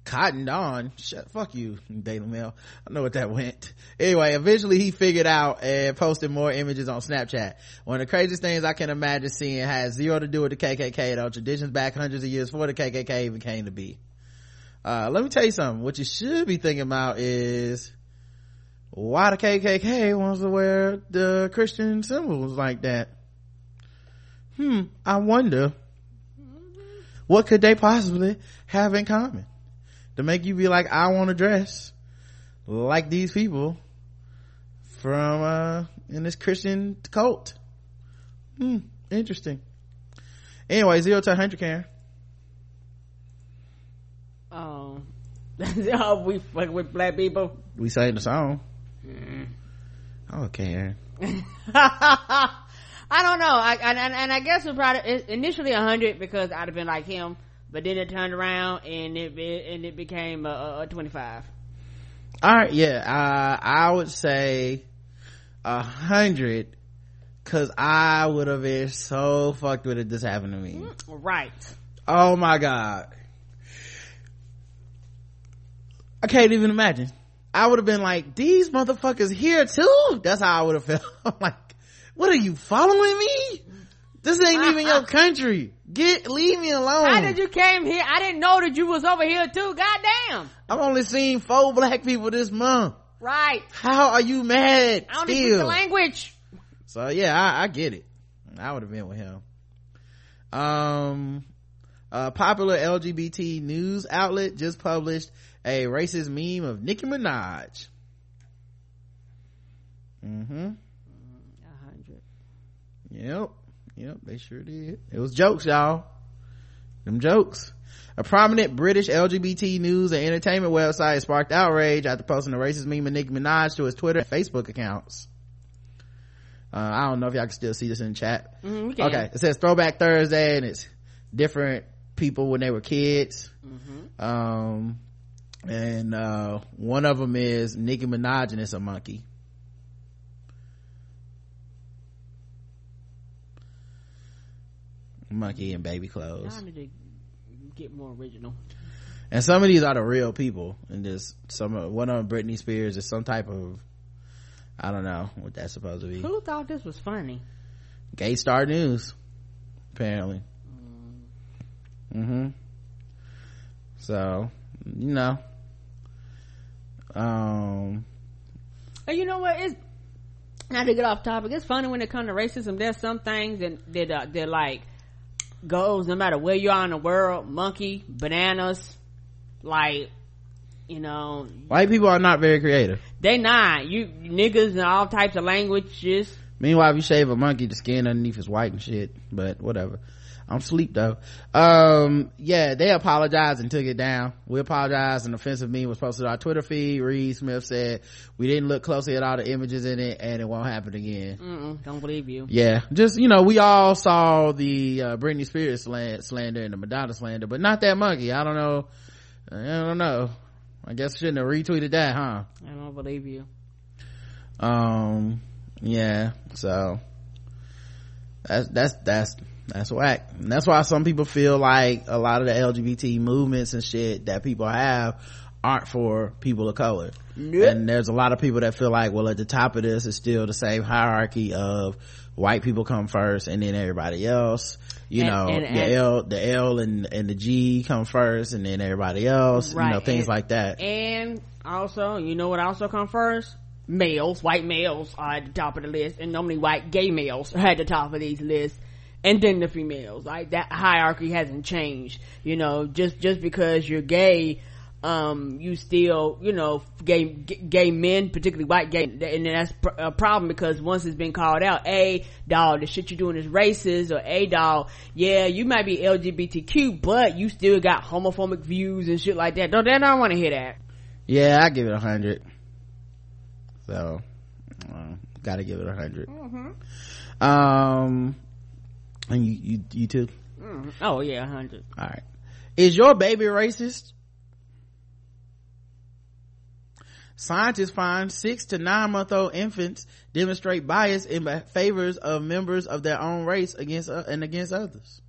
cottoned on. Shut, fuck you, Daily Mail. I know what that went. Anyway, eventually he figured out and posted more images on Snapchat. One of the craziest things I can imagine seeing has zero to do with the KKK though. Traditions back hundreds of years before the KKK even came to be. Uh, let me tell you something. What you should be thinking about is why the KKK wants to wear the Christian symbols like that. Hmm, I wonder what could they possibly have in common to make you be like, I want to dress like these people from, uh, in this Christian cult. Hmm, interesting. Anyway, zero to 100, Karen. Um, oh, we fuck with black people. We sang the song. Oh, Karen. I don't know. I, and, I guess it probably it, initially a hundred because I'd have been like him, but then it turned around and it, it and it became a, a, a twenty five. All right, yeah, uh, I would say a hundred, cause I would have been so fucked with it this happened to me. Right. Oh my god. I can't even imagine. I would have been like, these motherfuckers here too? That's how I would have felt. I'm like, what are you following me? This ain't even your country. Get, leave me alone. How did you came here? I didn't know that you was over here too. Goddamn. I've only seen four black people this month. Right. How are you mad I don't speak the language. So yeah, I, I get it. I would have been with him. Um, a popular LGBT news outlet just published a racist meme of Nicki Minaj. Mm-hmm. A hundred. Yep. Yep. They sure did. It was jokes, y'all. Them jokes. A prominent British LGBT news and entertainment website sparked outrage after posting a racist meme of Nicki Minaj to his Twitter and Facebook accounts. Uh, I don't know if y'all can still see this in the chat. Can. Okay. It says Throwback Thursday and it's different people when they were kids. Mm-hmm. Um, and, uh, one of them is Nicki Minaj and it's a monkey. Monkey in baby clothes. Y'all need to get more original. And some of these are the real people. And just some of, one of them, Britney Spears, is some type of, I don't know what that's supposed to be. Who thought this was funny? Gay Star News, apparently. Mm-hmm. So, you know. Um, And you know what? It's not to get off topic. It's funny when it comes to racism. There's some things and that uh, they're like goes no matter where you are in the world monkey bananas like you know. White people are not very creative. They not. You niggas and all types of languages. Meanwhile if you shave a monkey the skin underneath is white and shit but whatever i'm sleep though. Um yeah they apologized and took it down. We apologized. An offensive meme was posted on our twitter feed. Reed smith said we didn't look closely at all the images in it and it won't happen again. Mm-mm, don't believe you. Yeah just you know we all saw the uh britney spears slander and the madonna slander but not that monkey i don't know. I don't know. I guess I shouldn't have retweeted that huh? I don't believe you. Um yeah so that's that's that's that's whack. And that's why some people feel like a lot of the lgbt movements and shit that people have aren't for people of color. And there's a lot of people that feel like well at the top of this is still the same hierarchy of white people come first and then everybody else. You And- know and- the l the l and and the g come first and then everybody else you know Right, things and- like that. and also you know what also come first? Males white males are at the top of the list and normally white gay males are at the top of these lists and then the females like that hierarchy hasn't changed you know just just because you're gay um you still you know gay gay men particularly white gay and that's pr- a problem because once it's been called out a dog the shit you're doing is racist or a dog yeah you might be lgbtq but you still got homophobic views and shit like that. Don't they don't want to hear that. Yeah i give it a hundred. So uh, gotta give it a 100 um and you you, you too? Mm. oh yeah 100 all right. Is your baby racist? Scientists find six to nine month old infants demonstrate bias in favors of members of their own race against uh, and against others.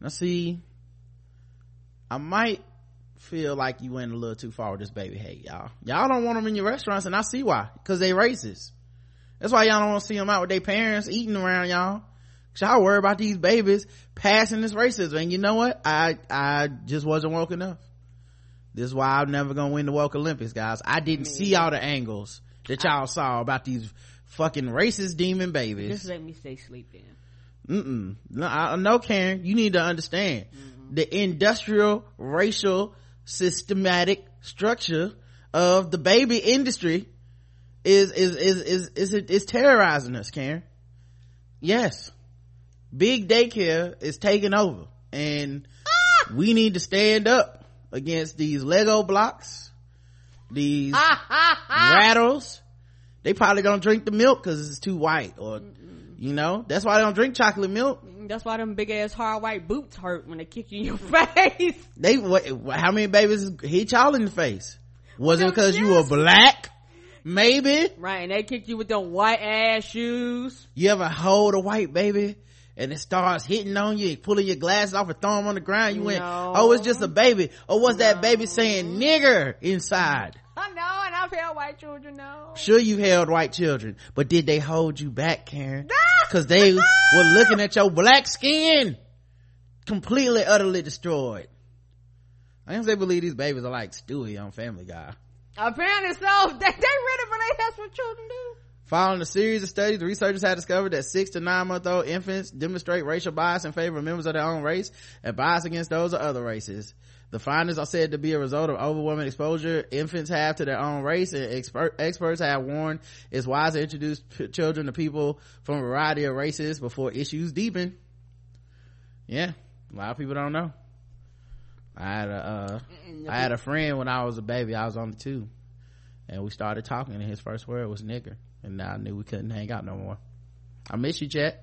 Now see i might feel like you went a little too far with this baby hate y'all. Y'all don't want them in your restaurants and i see why because they racist. That's why y'all don't want to see them out with their parents eating around y'all Cause y'all worry about these babies passing this racism. And you know what? I i just wasn't woke enough. This is why i'm never gonna win the woke olympics guys. I didn't see all the angles that y'all saw about these fucking racist demon babies. Just let me stay asleep then. Mm-mm. No, I, no, Karen, you need to understand. Mm-hmm. The industrial, racial, systematic structure of the baby industry is, is, is, is, is, is terrorizing us, Karen. Yes. Big daycare is taking over and we need to stand up against these Lego blocks, these rattles. They probably gonna drink the milk cause it's too white or, you know, that's why they don't drink chocolate milk. Mm, that's why them big ass hard white boots hurt when they kick you in your face They, what, how many babies hit y'all in the face? Was it Well, because you were black? Maybe. right and they kick you with them white ass shoes You ever hold a white baby and it starts hitting on you, pulling your glasses off and throwing them on the ground? You went, oh, it's just a baby. Or was that baby saying nigger inside? I know, and I've held white children now. Sure, you held white children, but did they hold you back, Karen? Cause they were looking at your black skin completely, utterly destroyed. I guess they believe these babies are like Stewie on Family Guy. Apparently so. They, they ready for they that's what children do. Following a series of studies, the researchers have discovered that six to nine month old infants demonstrate racial bias in favor of members of their own race and bias against those of other races. The findings are said to be a result of overwhelming exposure infants have to their own race and expert, experts have warned it's wise to introduce p- children to people from a variety of races before issues deepen. Yeah, a lot of people don't know. I had a, uh, I had a friend when I was a baby. I was only two, and we started talking, and his first word was "nigger," and now I knew we couldn't hang out no more. I miss you, Chet,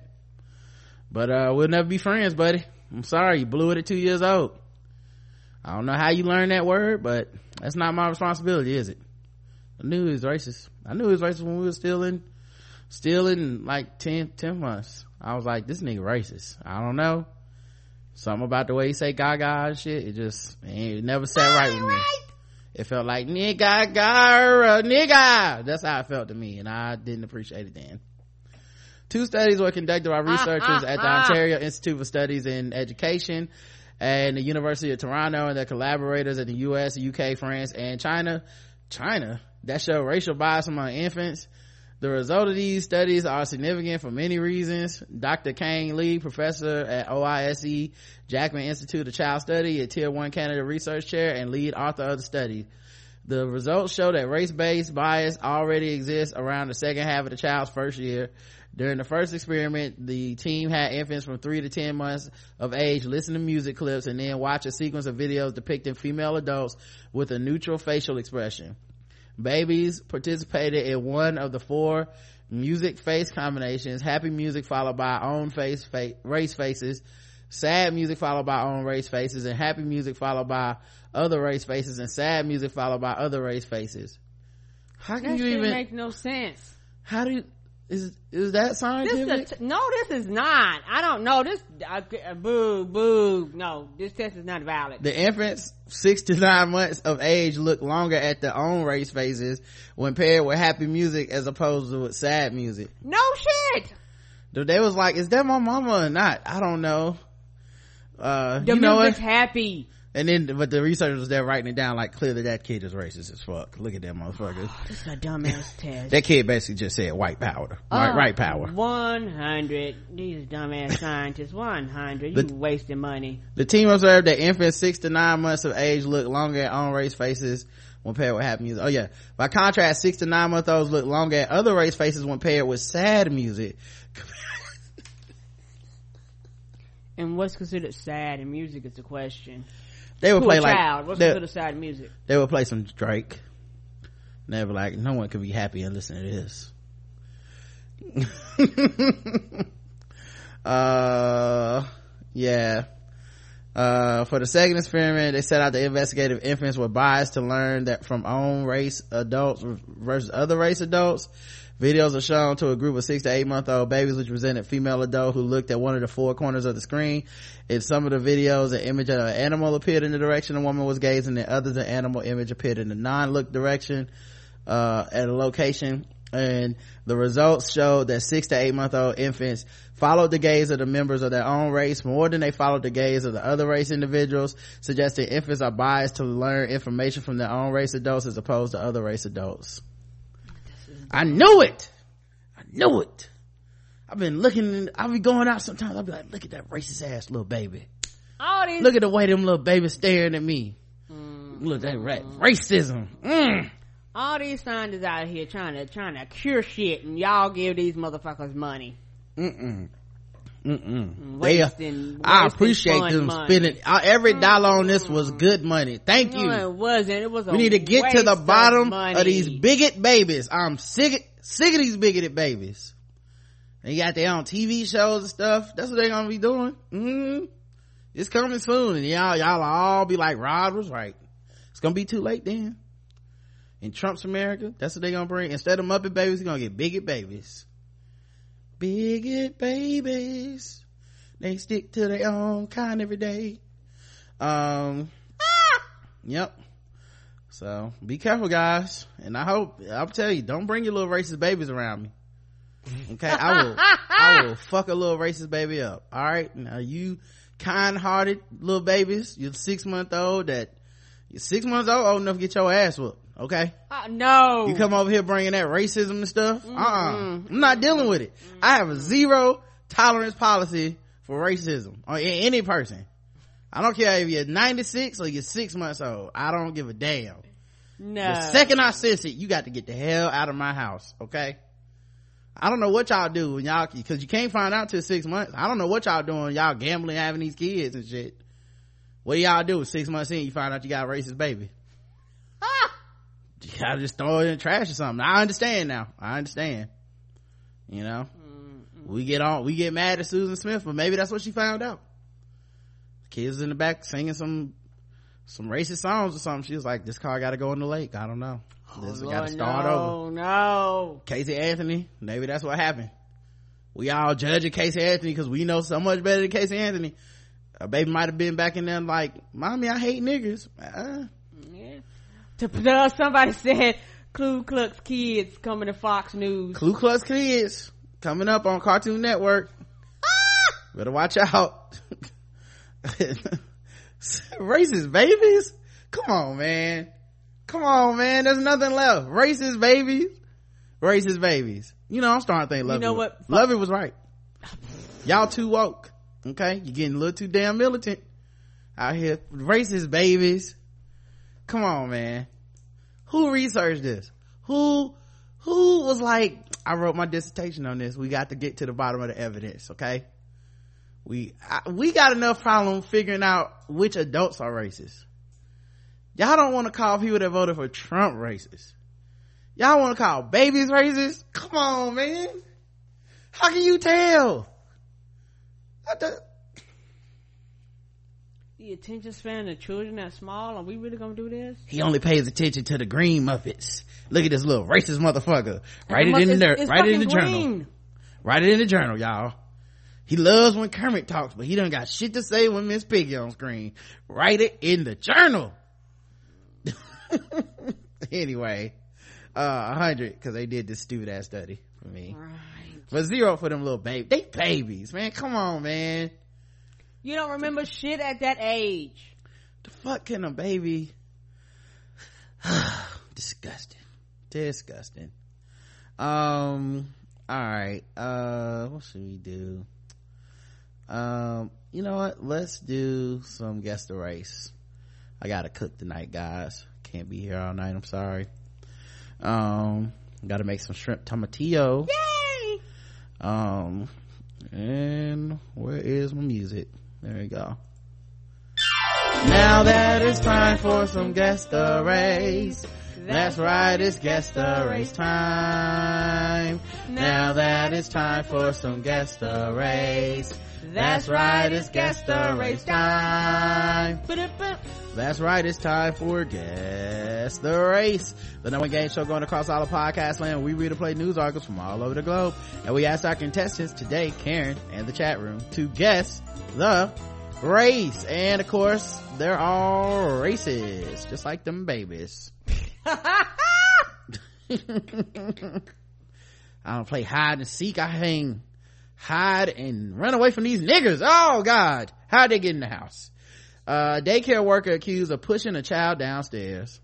but uh, we'll never be friends, buddy. I'm sorry, you blew it at two years old. I don't know how you learned that word, but that's not my responsibility, is it? I knew he was racist. I knew he was racist when we were still in, still in like 10, 10 months. I was like, this nigga racist. I don't know. Something about the way he say gaga and shit, it just, it never sat right with me. It felt like nigga, gara, nigga. That's how it felt to me, and I didn't appreciate it then. Two studies were conducted by researchers at the Ontario Institute for Studies in Education and the University of Toronto and their collaborators in the US, UK, France, and China. China that show racial bias among infants The result of these studies are significant for many reasons. Dr. Kang Lee, professor at OISE Jackman Institute of Child Study, a tier one Canada research chair and lead author of the study. The results show that race-based bias already exists around the second half of the child's first year. During the first experiment, the team had infants from 3 to 10 months of age listen to music clips and then watch a sequence of videos depicting female adults with a neutral facial expression. Babies participated in one of the four music face combinations, happy music followed by own face, fa- race faces, sad music followed by own race faces, and happy music followed by other race faces, and sad music followed by other race faces. How can That you even, make no sense. how do you, is, is that This scientific? the t- no, this is not. I don't know. This uh, uh, boo boo. No, this test is not valid. The infants six to nine months of age look longer at their own race faces when paired with happy music as opposed to with sad music. no shit. They was like, is that my mama or not? I don't know. Uh, The you know music's what? happy. And then, but the researchers was there writing it down like, clearly that kid is racist as fuck. Look at that motherfucker. This is a dumbass test. that kid basically just said white power. White, Oh, right power. 100. These dumbass scientists. 100. You The- wasting money. The team observed that infants six to nine months of age look longer at own race faces when paired with happy music. Oh yeah. By contrast, six to nine month olds look longer at other race faces when paired with sad music. And what's considered sad in music is the question. They would play like, what's they, sad in music? they would play some Drake. And they'd like, no one could be happy and listen to this. uh, yeah. Uh, for the second experiment, they set out to investigate if infants were biased to learn that from own race adults versus other race adults. Videos are shown to a group of six to eight month old babies, which presented female adult who looked at one of the four corners of the screen. In some of the videos, an image of an animal appeared in the direction the woman was gazing, and others, an animal image appeared in the non-look direction, uh, at a location. And the results showed that six to eight month old infants followed the gaze of the members of their own race more than they followed the gaze of the other race individuals, suggesting infants are biased to learn information from their own race adults as opposed to other race adults. I knew it. I knew it. I've been looking, I'll be going out sometimes, I'll be like, look at that racist ass little baby. All these Look at the way them little babies staring at me. Look at that ra- racism. Mm. all these scientists out here trying to trying to cure shit, and y'all give these motherfuckers money. Mm-mm. Mm-mm. They, uh, I appreciate them money. spending, uh, every dollar on this was good money. Thank No, you. it wasn't. It was. We need to get to the bottom money. of these bigot babies. I'm sick, sick of these bigoted babies. They got their own TV shows and stuff. That's what they're gonna be doing. hmm It's coming soon, and y'all, y'all all be like, Rod was right. It's gonna be too late then. In Trump's America, that's what they're gonna bring. Instead of Muppet babies, you're gonna get bigot babies. Bigot babies. They stick to their own kind every day. Um, yep. So be careful, guys. And I hope I'll tell you, don't bring your little racist babies around me. Okay, I will. I will fuck a little racist baby up. All right, now you kind-hearted little babies, you're six month old that you're six months old, old enough to get your ass whooped. Okay, Uh, no. you come over here bringing that racism and stuff. Uh, uh-uh. I'm not dealing with it. I have a zero tolerance policy for racism or any person. I don't care if you're 96 or you're six months old. I don't give a damn. no. The second I sense it, you got to get the hell out of my house. Okay. I don't know what y'all do when y'all, cause you can't find out till six months. I don't know what y'all doing. Y'all gambling, having these kids and shit. What do y'all do? Six months in, you find out you got a racist baby. Gotta just throw it in the trash or something. I understand now. I understand. You know, we get on, we get mad at Susan Smith, but maybe that's what she found out. Kids in the back singing some, some racist songs or something. She was like, this car gotta go in the lake. I don't know. This Oh, gotta start no, over. No. Casey Anthony, maybe that's what happened. We all judging Casey Anthony because we know so much better than Casey Anthony. A baby might have been back in there like, mommy, I hate niggers. Uh. To uh, somebody said Ku Klux Kids coming to Fox News. Ku Klux Kids coming up on Cartoon Network. Better watch out. Racist babies? Come on, man. Come on, man. There's nothing left. Racist babies. racist babies. You know, I'm starting to think Lovey, You know what? Lovey was right. Y'all too woke. Okay? You're getting a little too damn militant out here. Racist babies. Come on, man. Who researched this? Who, who was like, I wrote my dissertation on this. We got to get to the bottom of the evidence, okay? We, I, we got enough problem figuring out which adults are racist. Y'all don't want to call people that voted for Trump racist. Y'all want to call babies racist? Come on, man. How can you tell? The- attention span of children that small. Are we really gonna do this? He only pays attention to the green Muppets. Look at this little racist motherfucker. Write it in the, it's write it in the fucking journal. Write it in the journal, y'all. He loves when Kermit talks, but he done got shit to say when Miss Piggy on screen. Write it in the journal. anyway, uh, 100, cause they did this stupid ass study for me. Right. But zero for them little baby. They babies, man. Come on, man. You don't remember shit at that age. The fuck can a baby? Disgusting. Disgusting. Um, alright. Uh, what should we do? Um, you know what? Let's do some guess the race. I gotta cook tonight, guys. Can't be here all night. I'm sorry. Um, gotta make some shrimp tomatillo. Yay! Um, and where is my music? There we go. Now that it's time for some guest race. That's right, it's guest race time. Now that it's time for some guest race. That's right, it's guest race time. That's right, it's time for Guess the Race. The number one game show going across all of podcast land. We read and play news articles from all over the globe. And we ask our contestants today, Karen and the chat room, to guess the race. And of course, they're all racist, just like them babies. I don't play hide and seek. I hang, hide and run away from these niggers. Oh God. How'd they get in the house? Uh, daycare worker accused of pushing a child downstairs.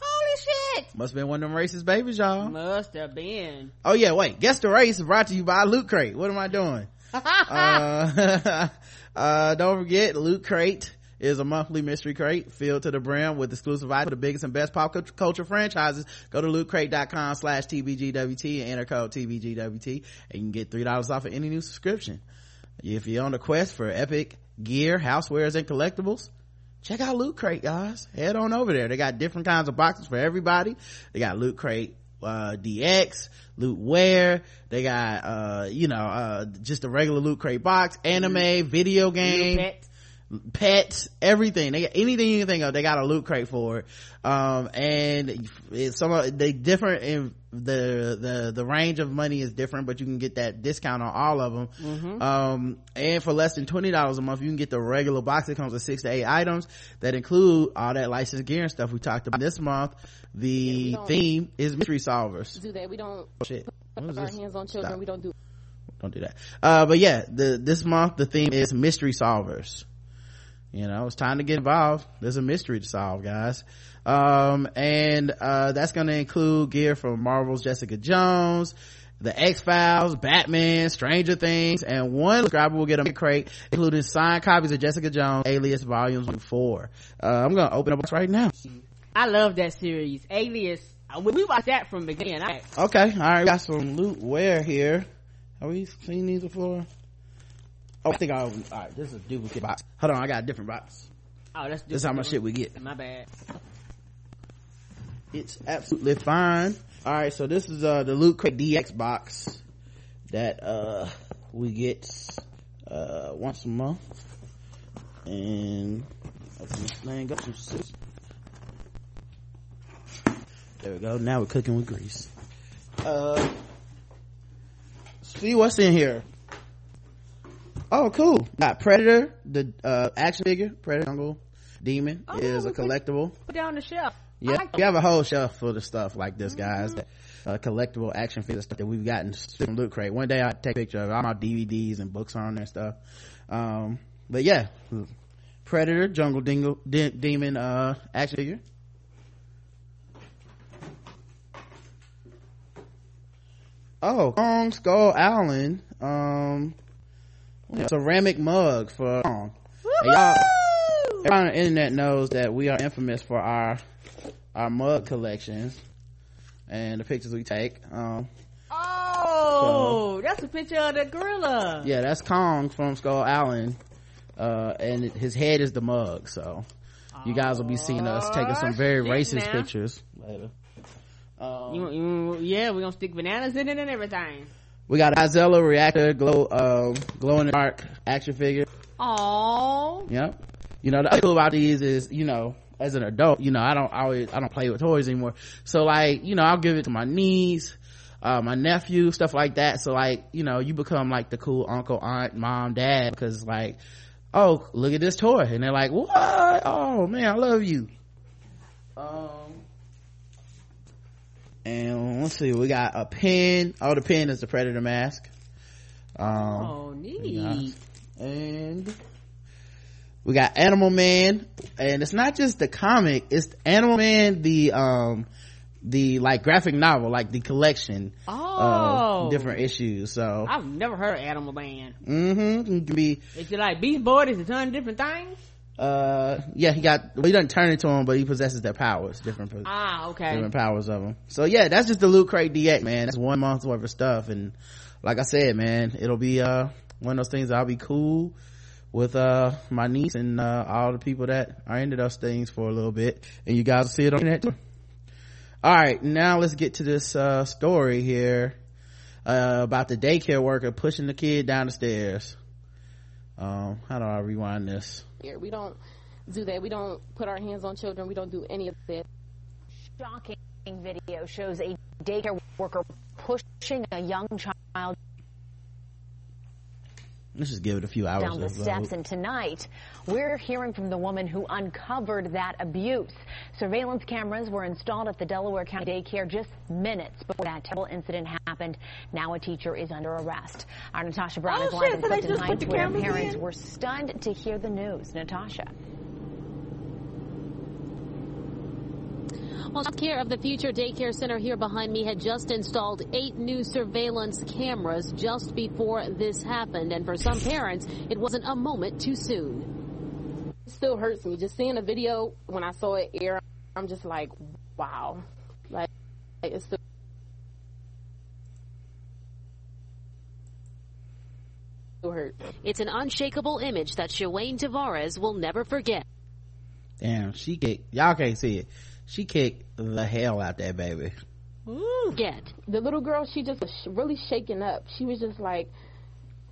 Holy shit! Must have been one of them racist babies, y'all. Must have been. Oh yeah, wait. Guess the race brought to you by Loot Crate. What am I doing? uh, uh, don't forget, Loot Crate is a monthly mystery crate filled to the brim with exclusive items for the biggest and best pop culture franchises. Go to lootcrate.com slash TBGWT and enter code TBGWT and you can get $3 off of any new subscription. If you're on the quest for epic gear, housewares, and collectibles, check out Loot Crate, guys. Head on over there. They got different kinds of boxes for everybody. They got Loot Crate uh, DX, Loot Wear. They got, uh, you know, uh, just a regular Loot Crate box, anime, video game Pet. pets, everything. They got anything you can think of. They got a loot crate for it. Um, and it's some of they different in the the the range of money is different, but you can get that discount on all of them. Um, and for less than twenty dollars a month, you can get the regular box. that comes with six to eight items that include all that licensed gear and stuff we talked about this month. The don't- theme is mystery solvers. do that. We don't Shit. What put our hands on children. Stop. We don't do. don't do that uh but yeah the this month the theme is mystery solvers you know it's time to get involved there's a mystery to solve guys um and uh that's gonna include gear from marvel's jessica jones the x-files batman stranger things and one subscriber will get a crate including signed copies of jessica jones alias volumes 4 uh i'm gonna open up right now I love that series. Alias. uh, We watched that from the beginning. I, okay all right we got some loot wear here have we seen these before oh i think i all right this is a duplicate box hold on i got a different box oh, that's this is how much shit we get My bad. It's absolutely fine. All right so this is uh the loot crate dx box that uh we get uh once a month. And open this thing up. Some there we go. Now we're cooking with grease. Uh see what's in here? Oh cool. Got predator the uh action figure predator jungle demon Oh, is a collectible. Put down the shelf. I yeah, like we have a whole shelf full of stuff like this, guys. That, uh, collectible action figure stuff that we've gotten from Loot Crate. One day I'll take a picture of all my DVDs and books on there stuff. Um, but yeah, Predator, Jungle Dingle, De- Demon, uh, action figure. oh Kong Skull Island um ceramic mug for Kong. Y'all everyone on the internet knows that we are infamous for our our mug collections and the pictures we take um oh so, that's a picture of the gorilla. yeah that's kong from skull island uh, and his head is the mug so you guys will be seeing us taking some very racist now. pictures later. Um, you, you, yeah we're gonna stick bananas in it and everything. we got Godzilla reactor glow um glow in the dark action figure. Oh yep. You know the other cool about these is you know as an adult you know i don't always i don't play with toys anymore. So like you know i'll give it to my niece uh, my nephew stuff like that. So like you know you become like the cool uncle aunt mom dad because like oh look at this toy. And they're like what? Oh man i love you. Um and let's see we got a pin oh the pin is the predator mask. Um oh neat. and we got animal man and it's not just the comic it's animal man the um the like graphic novel like the collection oh. different issues so. I've never heard of animal man. Mm-hmm it can be if you like beast boy there's a ton of different things? Uh yeah he got well, he doesn't turn into him but he possesses their powers different ah okay. different powers of them so yeah that's just the loot crate dx man. That's one month's worth of stuff and like i said man it'll be uh one of those things i'll be cool with uh my niece and uh all the people that are into those things for a little bit. And you guys will see it on the internet too. All right now let's get to this uh story here uh about the daycare worker pushing the kid down the stairs. Um how do i rewind this? We don't do that. We don't put our hands on children. We don't do any of that. Shocking video shows a daycare worker pushing a young child Let's just give it a few hours. Down the uh, steps, and tonight we're hearing from the woman who uncovered that abuse. Surveillance cameras were installed at the Delaware County daycare just minutes before that terrible incident happened. Now a teacher is under arrest. Our Natasha Brown oh, is live in Clifton Heights, where parents in? were stunned to hear the news. Natasha. Well, Care of the Future Daycare Center here behind me had just installed eight new surveillance cameras just before this happened. And for some parents, it wasn't a moment too soon. It still hurts me. Just seeing a video when I saw it air, I'm just like, wow. Like, it's still. Hurt. It's an unshakable image that Shawayne Tavares will never forget. Damn, she kicked. Y'all can't see it she kicked the hell out that baby. Ooh. Get the little girl. She just was really shaken up. She was just like,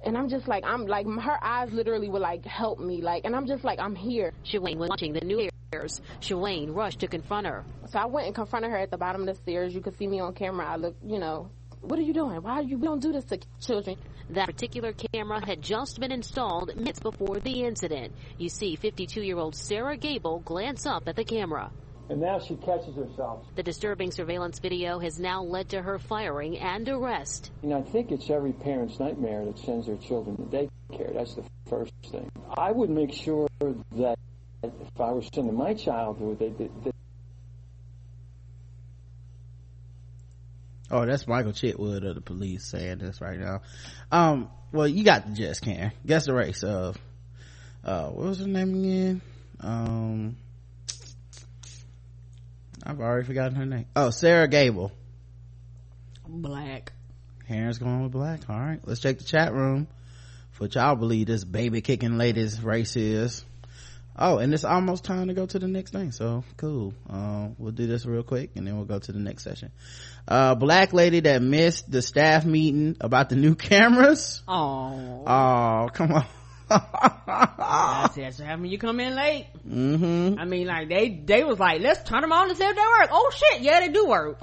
and I'm just like, I'm like, her eyes literally were like, help me, like, and I'm just like, I'm here. Shawayne was watching the new stairs. Shawayne rushed to confront her. So I went and confronted her at the bottom of the stairs. You could see me on camera. I look, you know, what are you doing? Why are you? We don't do this to children. That particular camera had just been installed minutes before the incident. You see 52-year-old Sarah Gable glance up at the camera and now she catches herself. The disturbing surveillance video has now led to her firing and arrest. And I think it's every parent's nightmare that sends their children to daycare. That's the first thing. I would make sure that if I were sending my child to they did. Oh, that's Michael Chitwood of the police saying this right now. Um, well, you got the gist, Karen. Guess the race of, uh, what was her name again? Um, I've already forgotten her name. Oh, Sarah Gable. Black. Karen's going with black. All right. Let's check the chat room for what y'all believe this baby kicking latest race is. Oh, and it's almost time to go to the next thing. So cool. Uh, we'll do this real quick and then we'll go to the next session. Uh, black lady that missed the staff meeting about the new cameras. Oh. Oh, come on. That's, that's having you come in late. Mm-hmm. I mean, like they they was like, let's turn them on and see if they work. Oh shit, yeah, they do work.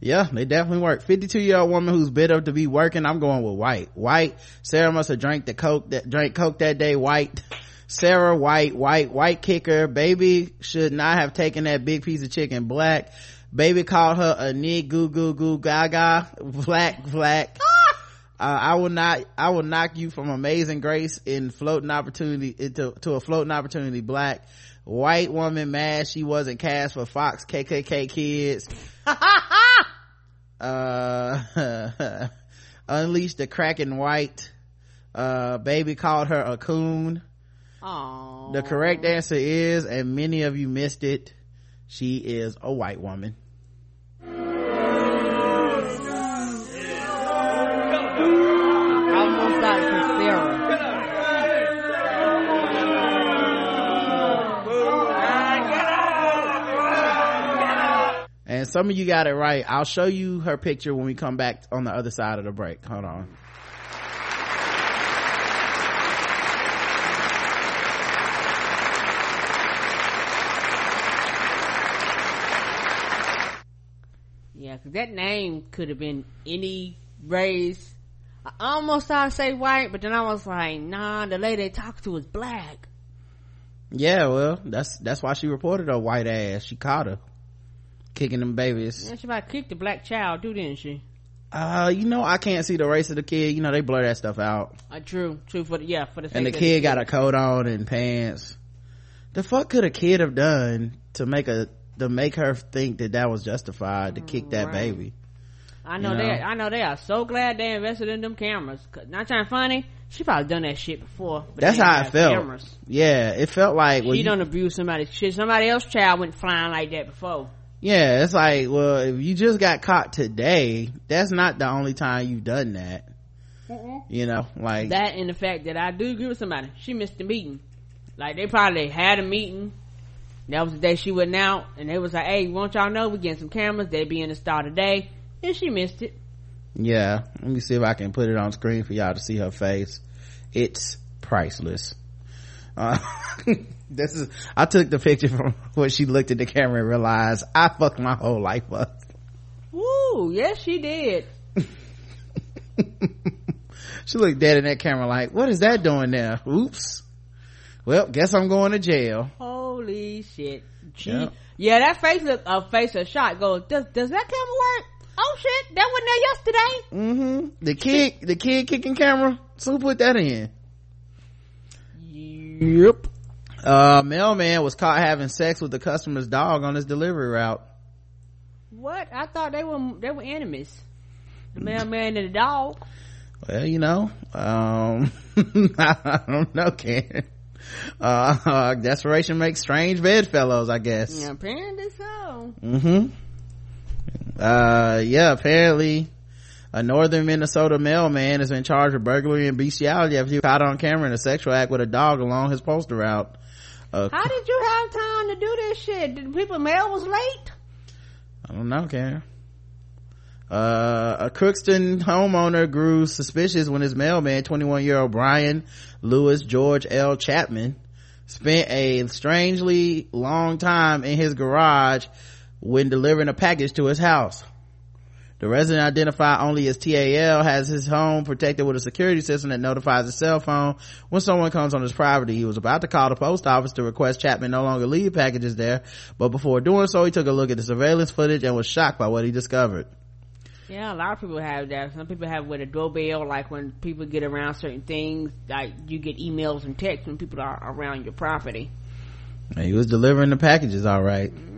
Yeah, they definitely work. 52 year old woman who's bid up to be working. I'm going with white. White. Sarah must have drank the coke that drank coke that day. White. Sarah White, white, white kicker. Baby should not have taken that big piece of chicken. Black. Baby called her a nig goo goo goo gaga. Black, black. Uh, I will not, I will knock you from amazing grace in floating opportunity into, to a floating opportunity black white woman mad she wasn't cast for Fox KKK kids. uh, unleashed the cracking white uh baby called her a coon Aww. the correct answer is and many of you missed it she is a white woman and some of you got it right. I'll show you her picture when we come back on the other side of the break. Hold on. Yeah, 'cause that name could have been any race. I almost thought i'd say white, but then I was like, nah, the lady they talked to was black. yeah well that's that's why she reported her white ass. She caught her kicking them babies Yeah, she about kicked the black child too, didn't she? uh you know i can't see the race of the kid you know they blur that stuff out Uh, true, true for the, yeah, for the and the kid got a coat on and pants the fuck could a kid have done to make a to make her think that that was justified to kick that Right. baby I know you they, know? I know they are so glad they invested in them cameras. Not trying funny, she probably done that shit before. But that's how it felt Cameras. yeah it felt like well, she you- done abused somebody's shit. Somebody else's child went flying like that before. Yeah it's like well if you just got caught today that's not the only time you've done that you know like That and the fact that I do agree with somebody. She missed the meeting. Like they probably had a meeting. That was the day she went out, and they was like, "Hey, won't y'all know we getting some cameras? They be in the store today." And she missed it. Yeah, let me see if I can put it on screen for y'all to see her face. It's priceless. Uh, this is, I took the picture from when she looked at the camera and realized I fucked my whole life up. Woo! Yes, she did. She looked dead in that camera like, what is that doing there? Oops. Well, guess I'm going to jail. Holy shit! She, Yep. yeah, that face look, a face of shot. Goes, does does that camera work? Oh shit, that wasn't there yesterday. Mm-hmm. The kid, the kid kicking camera. So who put that in? Yep. Uh, mailman was caught having sex with the customer's dog on his delivery route. What? I thought they were they were enemies. The mailman and the dog. Well, you know, um, I don't know, Ken. Uh, uh, desperation makes strange bedfellows, I guess. Yeah, apparently so. hmm Uh, yeah, apparently a northern Minnesota mailman has been charged with burglary and bestiality after he was caught on camera in a sexual act with a dog along his postal route. Uh, How did you have time to do this shit? Did people mail was late? I don't know, Karen. Uh, a Crookston homeowner grew suspicious when his mailman, 21 year old Brian Lewis George L. Chapman, spent a strangely long time in his garage when delivering a package to his house. The resident identified only as TAL has his home protected with a security system that notifies his cell phone when someone comes on his property. He was about to call the post office to request Chapman no longer leave packages there, but before doing so, he took a look at the surveillance footage and was shocked by what he discovered. Yeah, a lot of people have that. Some people have with a doorbell, like when people get around certain things, like you get emails and texts when people are around your property. He was delivering the packages all right. Mm-hmm.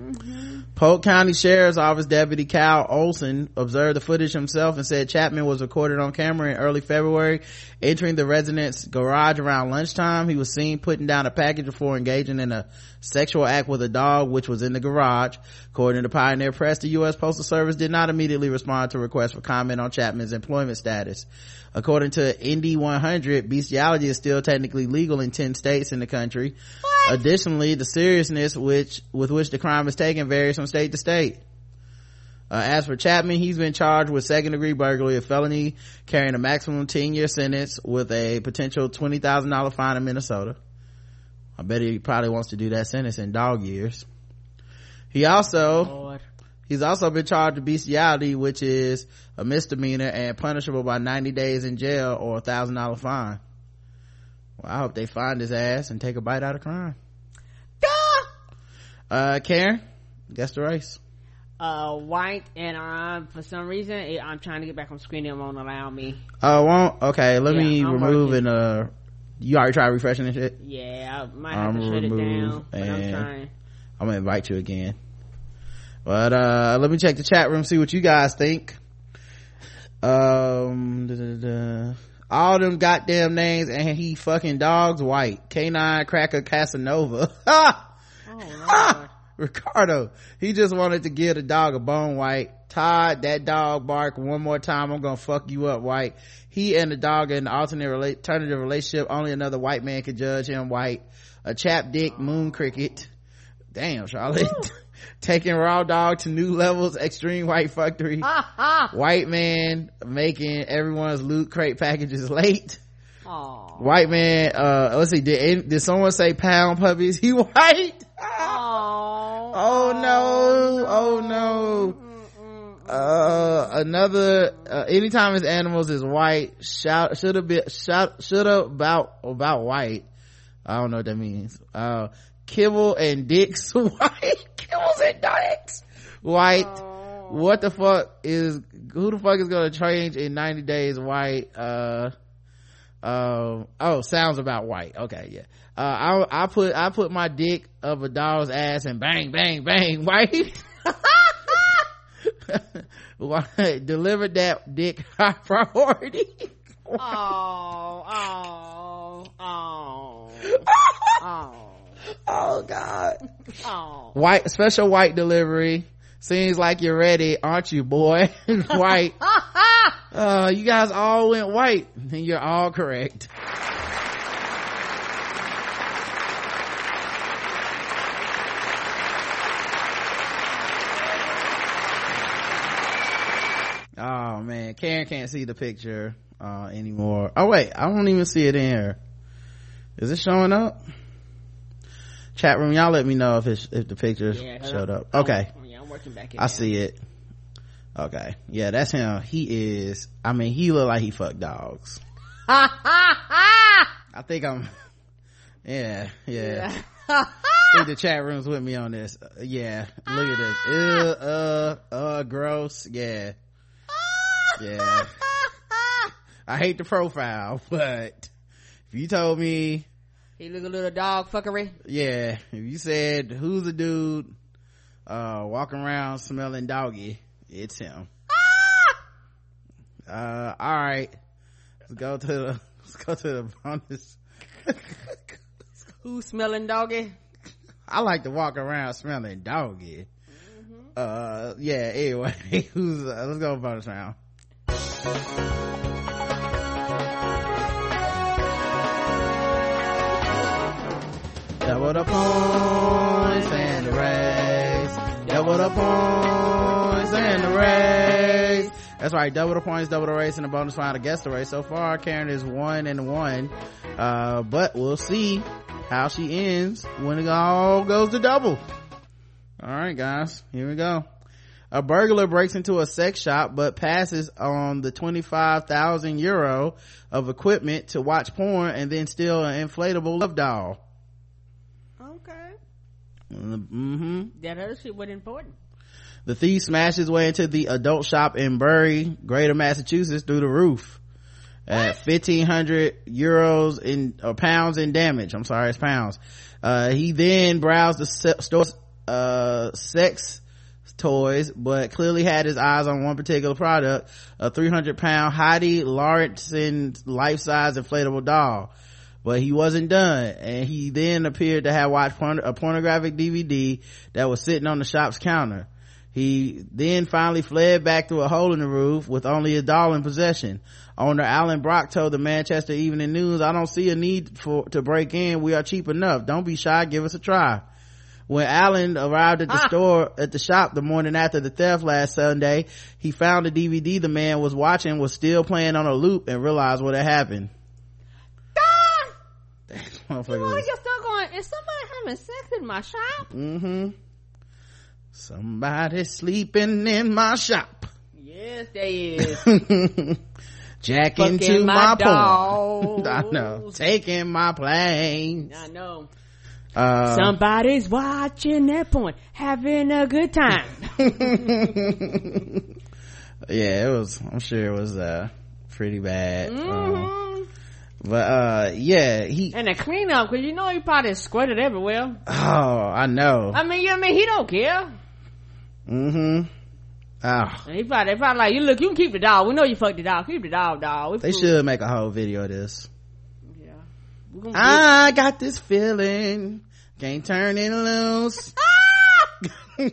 Polk County Sheriff's Office Deputy Cal Olson observed the footage himself and said Chapman was recorded on camera in early February entering the resident's garage around lunchtime. He was seen putting down a package before engaging in a sexual act with a dog which was in the garage. According to Pioneer Press, the U.S. Postal Service did not immediately respond to requests for comment on Chapman's employment status. According to Indy 100, bestiality is still technically legal in 10 states in the country. What? Additionally, the seriousness which with which the crime is taken varies from state to state. Uh, as for Chapman, he's been charged with second degree burglary, a felony carrying a maximum 10 year sentence with a potential $20,000 fine in Minnesota. I bet he probably wants to do that sentence in dog years. He also, Lord. he's also been charged with bestiality, which is a misdemeanor and punishable by 90 days in jail or a thousand dollar fine. Well, I hope they find his ass and take a bite out of crime. Uh, Karen, guess the race. Uh, white and um, for some reason I'm trying to get back on screen. It won't allow me. Oh, won't? Okay, let Yeah, me I'm remove working. and, uh, you already tried refreshing and shit? Yeah, I might have I'm to shut it down, but I'm trying. I'm gonna invite you again. But, uh, let me check the chat room, see what you guys think. Um, da, da, da. all them goddamn names and he fucking dogs white. Canine Cracker Casanova. oh, Ricardo. He just wanted to give the dog a bone white. Todd, that dog bark one more time. I'm gonna fuck you up white. He and the dog in an alternate alternative relationship. Only another white man could judge him white. A chap dick moon cricket. Damn, Charlotte. Taking raw dog to new levels. Extreme white factory. white man making everyone's loot crate packages late. Aww. White man, uh, let's see, did, did someone say pound puppies? He white? Aww. Oh no, oh no. Uh, another, uh, anytime his animals is white, shout, should have been, shout, should have about, about white. I don't know what that means. Uh, Kibble and Dicks white. Kibbles and Dicks white. What the fuck is, who the fuck is gonna change in 90 days white? Uh, uh, oh, sounds about white. Okay, yeah. Uh, I, I put, I put my dick of a dog's ass and bang, bang, bang, white. Delivered that dick high priority. oh, oh, oh, oh. Oh God. Oh. White, special white delivery. Seems like you're ready, aren't you, boy? white. uh, you guys all went white, and you're all correct. Oh man, Karen can't see the picture uh, anymore. Oh wait, I don't even see it in here. Is it showing up? Chat room, y'all let me know if it's if the picture Yeah, showed up. Okay, I'm- yeah, I'm working back in I now. see it. Okay, yeah, that's him. He is. I mean, he look like he fucked dogs. I think I'm. Yeah, yeah. Think the chat room's with me on this. Uh, yeah, look at this. Ew, uh, uh, gross. Yeah, yeah. I hate the profile, but if you told me, He look a little dog fuckery. yeah, if you said who's the dude, uh, walking around smelling doggy, it's him. Uh, all right. Let's go to the, let's go to the bonus. who's smelling doggy? I like to walk around smelling doggy. Uh, yeah, anyway, who's, uh, let's go bonus round. Double the points and the race. Double the points and the race. That's right, double the points, double the race, and the bonus round against the race. So far, Karen is one and one. Uh, but we'll see how she ends when it all goes to double. Alright guys, here we go. A burglar breaks into a sex shop but passes on the 25,000 euro of equipment to watch porn and then steal an inflatable love doll. Mm-hmm. That other shit wasn't important. The thief smashed his way into the adult shop in Bury, Greater Massachusetts through the roof at 1500 euros in or pounds in damage. I'm sorry, it's pounds. Uh, he then browsed the se- store's, uh, sex toys, but clearly had his eyes on one particular product, a 300 pound Heidi Lauritsen life-size inflatable doll. But he wasn't done, and he then appeared to have watched porn- a pornographic DVD that was sitting on the shop's counter. He then finally fled back through a hole in the roof with only a doll in possession. Owner Alan Brock told the Manchester Evening News, I don't see a need for, to break in. We are cheap enough. Don't be shy. Give us a try. When Alan arrived at the ah. store, at the shop the morning after the theft last Sunday, he found the DVD the man was watching was still playing on a loop and realized what had happened. Motherfucker You was- get going, is somebody having sex in my shop? Mm-hmm. Somebody sleeping in my shop. Yes, they is. Jack Fucking into my my, porn. I know. Taking my planes. I know. Uh, Somebody's watching that porn, having a good time. yeah, it was, I'm sure it was, uh, pretty bad. Uh, Mhm. But, uh, yeah, he, and the cleanup, cause you know he probably squirted everywhere. oh, I know. I mean, you know, I mean, he don't care. mm-hmm. Oh. And he probably, they probably like, you look, you can keep the dog. We know you fucked the dog. Keep the dog, dog. We They cool. should make a whole video of this. Yeah. I got this feeling. Can't turn it loose.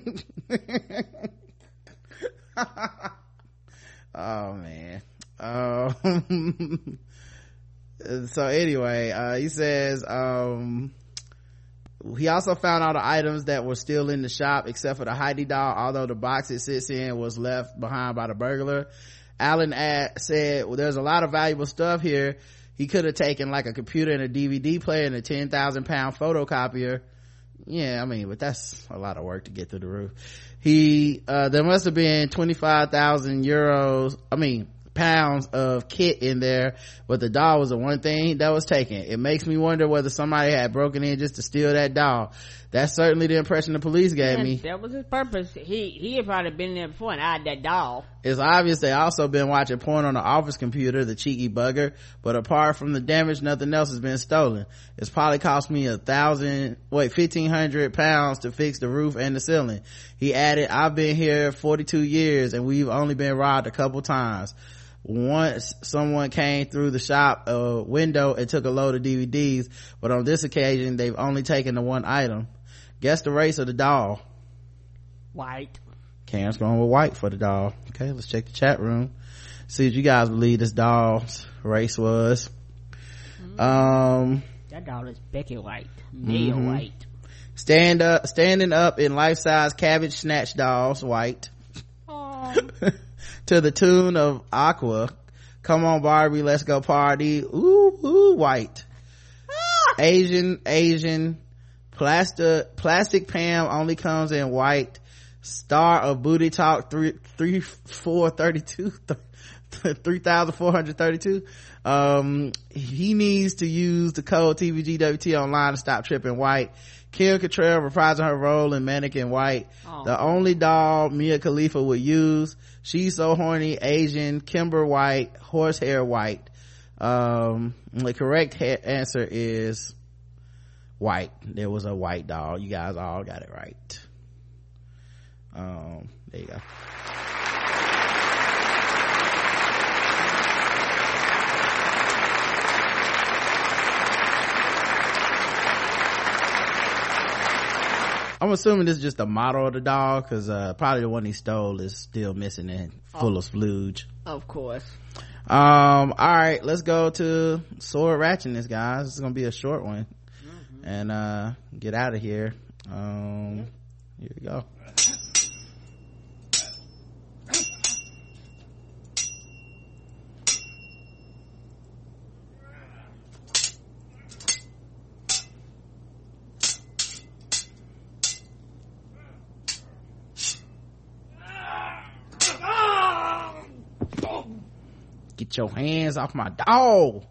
oh man. Um, so anyway, uh, he says, um, he also found all the items that were still in the shop except for the Heidi doll, although the box it sits in was left behind by the burglar. Ad, said, well, there's a lot of valuable stuff here. He could have taken like a computer and a DVD player and a 10,000 pound photocopier. Yeah, I mean, but that's a lot of work to get through the roof. He, uh, there must have been 25,000 euros, I mean, pounds of kit in there, but the doll was the one thing that was taken. It makes me wonder whether somebody had broken in just to steal that doll. That's certainly the impression the police gave And me. That was his purpose. He he had probably been there before and eyed that doll. It's obvious they also been watching porn on the office computer, the cheeky bugger. But apart from the damage, nothing else has been stolen. It's probably cost me a thousand, wait, fifteen hundred pounds to fix the roof and the ceiling. He added, I've been here 42 years and we've only been robbed a couple times. Once someone came through the shop uh, window and took a load of DVDs, but on this occasion they've only taken the one item. Guess the race of the doll. White. Cam's going with white for the doll. Okay, let's check the chat room. See what you guys believe this doll's race was. Um, That doll is Becky White. Mia Mhm. White. stand up, standing up in life-size cabbage snatch dolls, white. to the tune of Aqua. Come on, Barbie, let's go party. Ooh, ooh, white. Asian, Asian. Plastic, plastic Pam only comes in white. Star of Booty Talk three, three, four, thirty-two, three thousand four hundred thirty-two. Um, he needs to use the code TBGWT online to stop tripping white. Kim Cattrall reprising her role in Mannequin White. Oh. The only doll Mia Khalifa would use. She's so horny, Asian, Kimber White, horsehair white. Um, the correct ha- answer is white. There was a white doll. You guys all got it right. Um, there you go. I'm assuming this is just a model of the doll because uh, probably the one he stole is still missing and full of splooge. Of course. Um, all right, let's go to sword ratchetness, guys. It's gonna be a short one, and uh, get out of here. Um, here we go. Get your hands off my dog.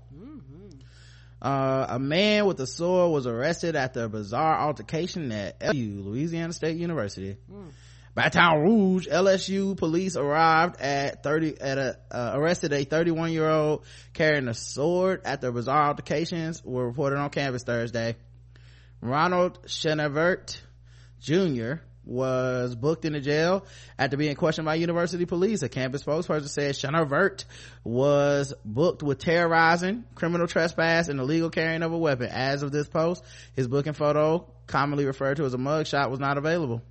Uh, a man with a sword was arrested after a bizarre altercation at LSU, Louisiana State University. Baton Rouge, LSU police arrived at 30, at a, uh, arrested a 31 year old carrying a sword after bizarre altercations were reported on campus Thursday. Ronald Chenevert Jr. was booked into jail after being questioned by university police. A campus spokesperson said Chenevert was booked with terrorizing, criminal trespass, and illegal carrying of a weapon. As of this post, his booking photo, commonly referred to as a mugshot, was not available.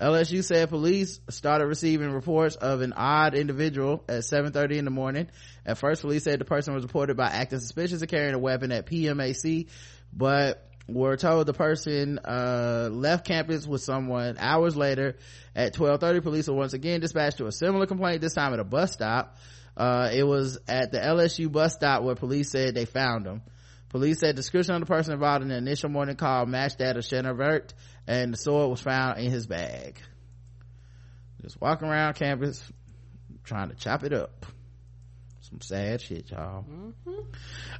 LSU said police started receiving reports of an odd individual at 7.30 in the morning. At first, police said the person was reported by acting suspicious of carrying a weapon at PMAC, but were told the person uh, left campus with someone hours later at 12.30 police were once again dispatched to a similar complaint this time at a bus stop. Uh, it was at the lsu bus stop where police said they found him. Police said description of the person involved in the initial morning call matched that of Chenevert, and the sword was found in his bag. Just walking around campus trying to chop it up some sad shit y'all.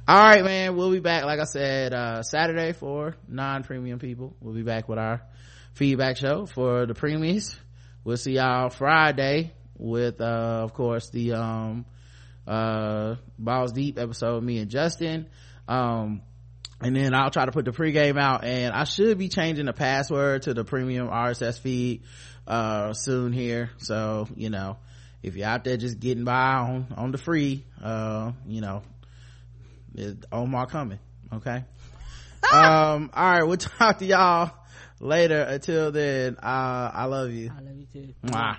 All right man we'll be back like i said uh saturday for non-premium people. We'll be back with our feedback show for the premiums we'll see y'all friday with uh of course the um uh balls deep episode me and justin. Um and then I'll try to put the pregame out and I should be changing the password to the premium RSS feed uh soon here. So you know if you're out there just getting by on on the free uh you know Omar coming okay um all right we'll talk to y'all later until then uh I love you I love you too. Mwah.